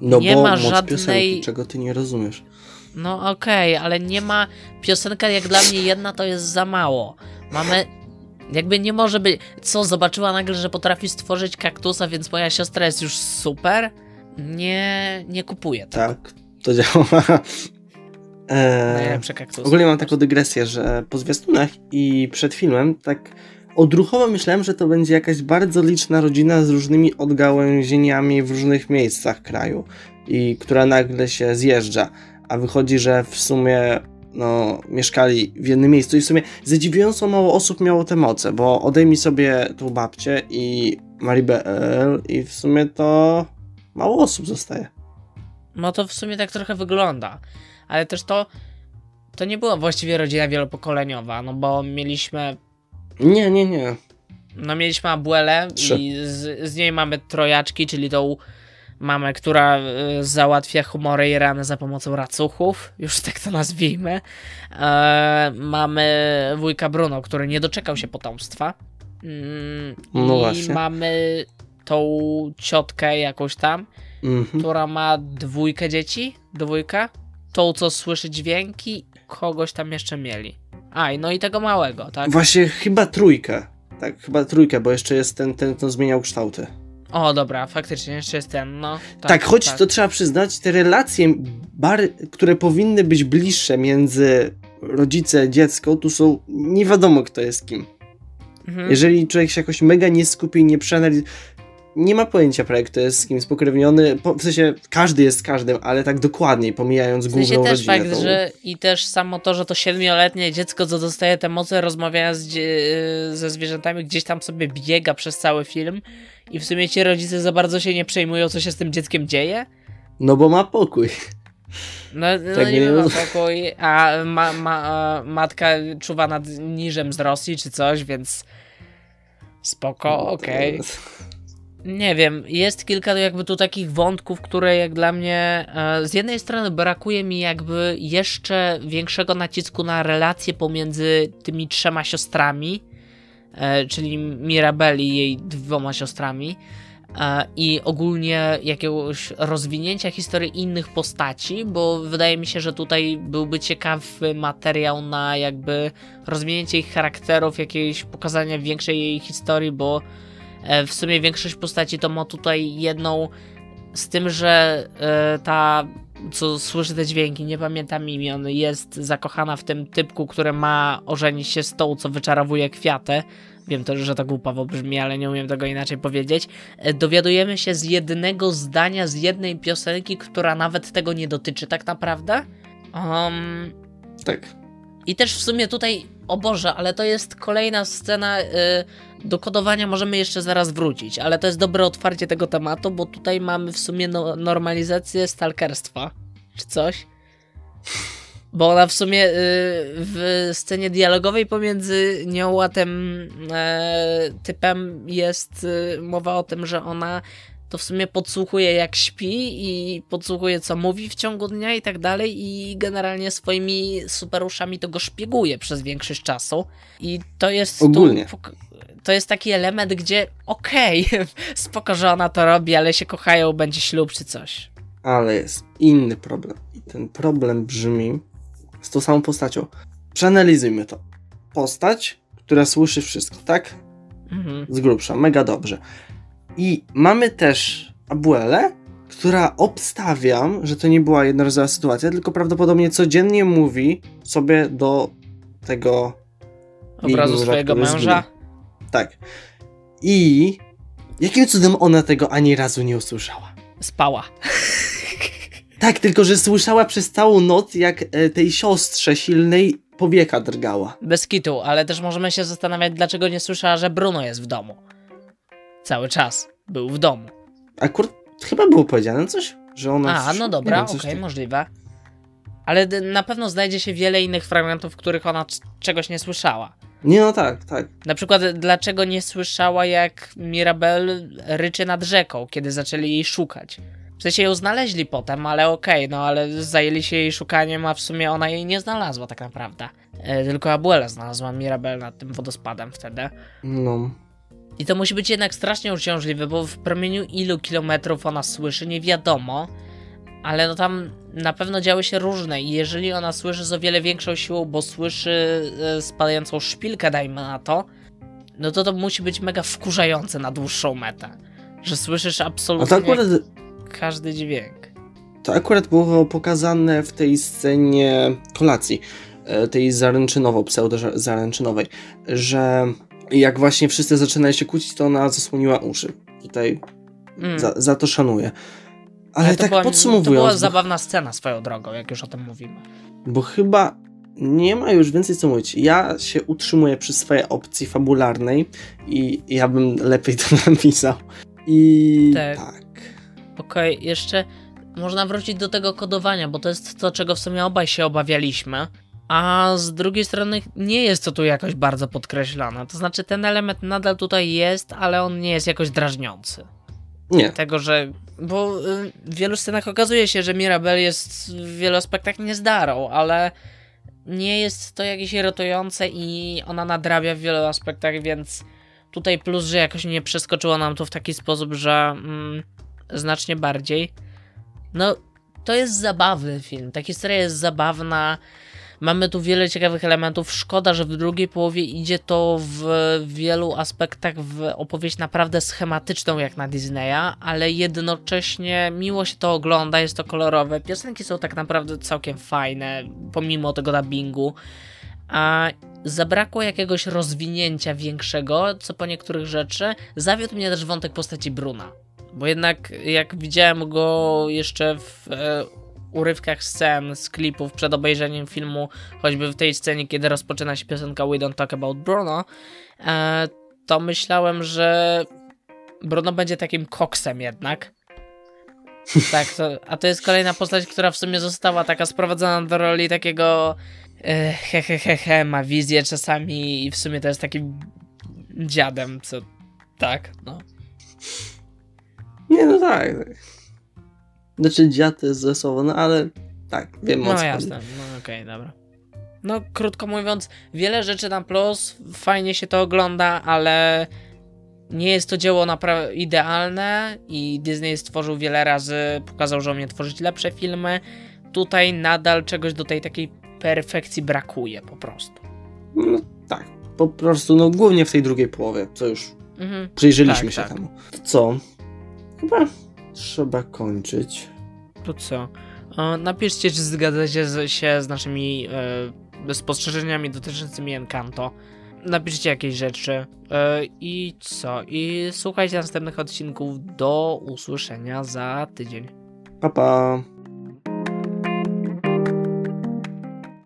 [SPEAKER 1] No
[SPEAKER 2] Nie
[SPEAKER 1] bo
[SPEAKER 2] ma żadnej-
[SPEAKER 1] piosenki, czego ty nie rozumiesz.
[SPEAKER 2] No okej, ale nie ma. Piosenka jak dla mnie jedna to jest za mało. Mamy. Jakby nie może być. Co, zobaczyła nagle, że potrafi stworzyć kaktusa, więc moja siostra jest już super? Nie, nie kupuję tego.
[SPEAKER 1] Tak, to działa. Eee,
[SPEAKER 2] Najlepszy kaktus.
[SPEAKER 1] ogólnie mam taką dygresję, że po zwiastunach i przed filmem tak odruchowo myślałem, że to będzie jakaś bardzo liczna rodzina z różnymi odgałęzieniami w różnych miejscach kraju i która nagle się zjeżdża, a wychodzi, że w sumie no, mieszkali w jednym miejscu i w sumie zadziwiająco mało osób miało te moce, bo odejmij sobie tą babcię i Maribel i w sumie to mało osób zostaje.
[SPEAKER 2] No to w sumie tak trochę wygląda. Ale też to. To nie była właściwie rodzina wielopokoleniowa, no bo mieliśmy.
[SPEAKER 1] Nie, nie, nie.
[SPEAKER 2] No mieliśmy Abuelę
[SPEAKER 1] Trzy.
[SPEAKER 2] i z, z niej mamy trojaczki, czyli tą mamę, która y, załatwia humory i rany za pomocą racuchów, już tak to nazwijmy. E, mamy wujka Bruno, który nie doczekał się potomstwa. Mm,
[SPEAKER 1] No
[SPEAKER 2] I
[SPEAKER 1] właśnie.
[SPEAKER 2] mamy tą ciotkę jakąś tam,
[SPEAKER 1] Mhm.
[SPEAKER 2] która ma dwójkę dzieci, dwójka, tą co słyszy dźwięki, kogoś tam jeszcze mieli. A, no i tego małego, tak?
[SPEAKER 1] Właśnie chyba trójkę. Tak, chyba trójkę, bo jeszcze jest ten, ten kto zmieniał kształty.
[SPEAKER 2] O, dobra, faktycznie, jeszcze jest ten, no.
[SPEAKER 1] Tak, choć to trzeba przyznać, te relacje, bar, które powinny być bliższe między rodzice, dziecko, tu są nie wiadomo kto jest kim.
[SPEAKER 2] Mhm.
[SPEAKER 1] Jeżeli człowiek się jakoś mega nie skupi i nie przeanalizuje, nie ma pojęcia prawie kto jest z kim spokrewniony, po, w sensie każdy jest z każdym, ale tak dokładniej, pomijając
[SPEAKER 2] W sensie
[SPEAKER 1] główną
[SPEAKER 2] też
[SPEAKER 1] rodzinę.
[SPEAKER 2] fakt,
[SPEAKER 1] tą.
[SPEAKER 2] że i też samo to, że to siedmioletnie dziecko, co dostaje te moce, rozmawia z, dzie- ze zwierzętami, gdzieś tam sobie biega przez cały film i w sumie ci rodzice za bardzo się nie przejmują, co się z tym dzieckiem dzieje.
[SPEAKER 1] No bo ma pokój.
[SPEAKER 2] No, no
[SPEAKER 1] Tak
[SPEAKER 2] nie
[SPEAKER 1] nie
[SPEAKER 2] ma pokój, a ma, ma, matka czuwa nad niżem z Rosji czy coś, więc spoko, okej. Nie wiem, jest kilka jakby tu takich wątków, które jak dla mnie e, z jednej strony brakuje mi jakby jeszcze większego nacisku na relacje pomiędzy tymi trzema siostrami, e, czyli Mirabel i jej dwoma siostrami e, i ogólnie jakiegoś rozwinięcia historii innych postaci, bo wydaje mi się, że tutaj byłby ciekawy materiał na jakby rozwinięcie ich charakterów, jakieś pokazanie większej jej historii, bo W sumie większość postaci to ma tutaj jedną, z tym, że e, ta, co słyszy te dźwięki, nie pamiętam imion, jest zakochana w tym typku, który ma ożenić się z tą, co wyczarowuje kwiaty. Wiem to, że to głupawo brzmi, ale nie umiem tego inaczej powiedzieć. E, Dowiadujemy się z jednego zdania, z jednej piosenki, która nawet tego nie dotyczy tak naprawdę. Um,
[SPEAKER 1] Tak.
[SPEAKER 2] i też w sumie tutaj, o Boże, ale to jest kolejna scena. Y, do kodowania możemy jeszcze zaraz wrócić, ale to jest dobre otwarcie tego tematu, bo tutaj mamy w sumie no, normalizację stalkerstwa, czy coś. Bo ona w sumie y, w scenie dialogowej pomiędzy nią a tym e, typem jest y, mowa o tym, że ona to w sumie podsłuchuje jak śpi i podsłuchuje co mówi w ciągu dnia i tak dalej i generalnie swoimi superuszami to go szpieguje przez większość czasu i to jest
[SPEAKER 1] Ogólnie.
[SPEAKER 2] Tu, to jest taki element, gdzie okej, spoko, że ona to robi, ale się kochają, będzie ślub czy coś.
[SPEAKER 1] Ale jest inny problem. I ten problem brzmi z tą samą postacią. Przeanalizujmy to. Postać, która słyszy wszystko, tak?
[SPEAKER 2] Mhm.
[SPEAKER 1] Z grubsza, mega dobrze. I mamy też Abuelę, która obstawiam, że to nie była jednorazowa sytuacja, tylko prawdopodobnie codziennie mówi sobie do tego
[SPEAKER 2] Obrazu
[SPEAKER 1] męża,
[SPEAKER 2] swojego męża.
[SPEAKER 1] Tak. I jakim cudem ona tego ani razu nie usłyszała?
[SPEAKER 2] Spała.
[SPEAKER 1] Tak, tylko że słyszała przez całą noc, jak e, tej siostrze silnej powieka drgała.
[SPEAKER 2] Bez kitu, ale też możemy się zastanawiać, dlaczego nie słyszała, że Bruno jest w domu. Cały czas był w domu.
[SPEAKER 1] Akurat chyba było powiedziane coś, że ona...
[SPEAKER 2] A, no dobra, okej,
[SPEAKER 1] tak-
[SPEAKER 2] możliwe. Ale na pewno znajdzie się wiele innych fragmentów, w których ona czegoś nie słyszała.
[SPEAKER 1] Nie, no tak, tak.
[SPEAKER 2] Na przykład, dlaczego nie słyszała, jak Mirabel ryczy nad rzeką, kiedy zaczęli jej szukać. W sensie ją znaleźli potem, ale okej, no ale zajęli się jej szukaniem, a w sumie ona jej nie znalazła tak naprawdę. E, tylko Abuela znalazła Mirabel nad tym wodospadem wtedy.
[SPEAKER 1] No.
[SPEAKER 2] I to musi być jednak strasznie uciążliwe, bo w promieniu ilu kilometrów ona słyszy, nie wiadomo. Ale no tam na pewno działy się różne i jeżeli ona słyszy z o wiele większą siłą, bo słyszy e, spadającą szpilkę, dajmy na to, no to to musi być mega wkurzające na dłuższą metę. Że słyszysz absolutnie
[SPEAKER 1] akurat,
[SPEAKER 2] każdy dźwięk.
[SPEAKER 1] to akurat było pokazane w tej scenie kolacji, e, tej zaręczynowo, pseudo-zaręczynowej, że jak właśnie wszyscy zaczynają się kłócić, to ona zasłoniła uszy. Tutaj
[SPEAKER 2] Mm.
[SPEAKER 1] za, za to szanuję. Ale,
[SPEAKER 2] to
[SPEAKER 1] tak
[SPEAKER 2] była, To
[SPEAKER 1] podsumowując,
[SPEAKER 2] była
[SPEAKER 1] bo,
[SPEAKER 2] zabawna scena swoją drogą, jak już o tym mówimy.
[SPEAKER 1] bo chyba nie ma już więcej co mówić. Ja się utrzymuję przy swojej opcji fabularnej i ja bym lepiej to napisał. I
[SPEAKER 2] Tak.
[SPEAKER 1] tak.
[SPEAKER 2] Okej, jeszcze można wrócić do tego kodowania, bo to jest to, czego w sumie obaj się obawialiśmy. A z drugiej strony nie jest to tu jakoś bardzo podkreślone. To znaczy, ten element nadal tutaj jest, ale on nie jest jakoś drażniący.
[SPEAKER 1] Nie.
[SPEAKER 2] Tego, że. Bo y, w wielu scenach okazuje się, że Mirabel jest w wielu aspektach niezdarą, ale nie jest to jakieś irytujące i ona nadrabia w wielu aspektach, więc tutaj plus, że jakoś nie przeskoczyło nam to w taki sposób, że mm, znacznie bardziej. No, to jest zabawny film. Ta historia jest zabawna. Mamy tu wiele ciekawych elementów. Szkoda, że w drugiej połowie idzie to w wielu aspektach w opowieść naprawdę schematyczną jak na Disneya, ale jednocześnie miło się to ogląda, jest to kolorowe. Piosenki są tak naprawdę całkiem fajne, pomimo tego dubbingu. A zabrakło jakiegoś rozwinięcia większego, co po niektórych rzeczy. Zawiódł mnie też wątek postaci Bruna. Bo jednak jak widziałem go jeszcze w e, urywkach scen z klipów przed obejrzeniem filmu, choćby w tej scenie, kiedy rozpoczyna się piosenka We Don't Talk About Bruno, e, to myślałem, że Bruno będzie takim koksem jednak. Tak, to, a to jest kolejna postać, która w sumie została taka sprowadzona do roli takiego e, he, he, he, he, ma wizję czasami i w sumie to jest takim dziadem, co tak, no.
[SPEAKER 1] Nie, no tak. Znaczy dziad jest słowo, no ale tak, wiem o
[SPEAKER 2] No
[SPEAKER 1] co
[SPEAKER 2] jasne, no okej, dobra. No krótko mówiąc, wiele rzeczy na plus, fajnie się to ogląda, ale nie jest to dzieło naprawdę idealne i Disney stworzył wiele razy, pokazał, że umie tworzyć lepsze filmy. Tutaj nadal czegoś do tej takiej perfekcji brakuje po prostu.
[SPEAKER 1] No tak, po prostu, no głównie w tej drugiej połowie, co już
[SPEAKER 2] Mhm.
[SPEAKER 1] przyjrzeliśmy
[SPEAKER 2] Tak,
[SPEAKER 1] się
[SPEAKER 2] tak.
[SPEAKER 1] temu. Co? Chyba trzeba kończyć.
[SPEAKER 2] To co? E, Napiszcie, czy zgadzacie z- się z naszymi e, spostrzeżeniami dotyczącymi Encanto. Napiszcie jakieś rzeczy. E, I co? I słuchajcie następnych odcinków. Do usłyszenia za tydzień.
[SPEAKER 1] Pa, pa.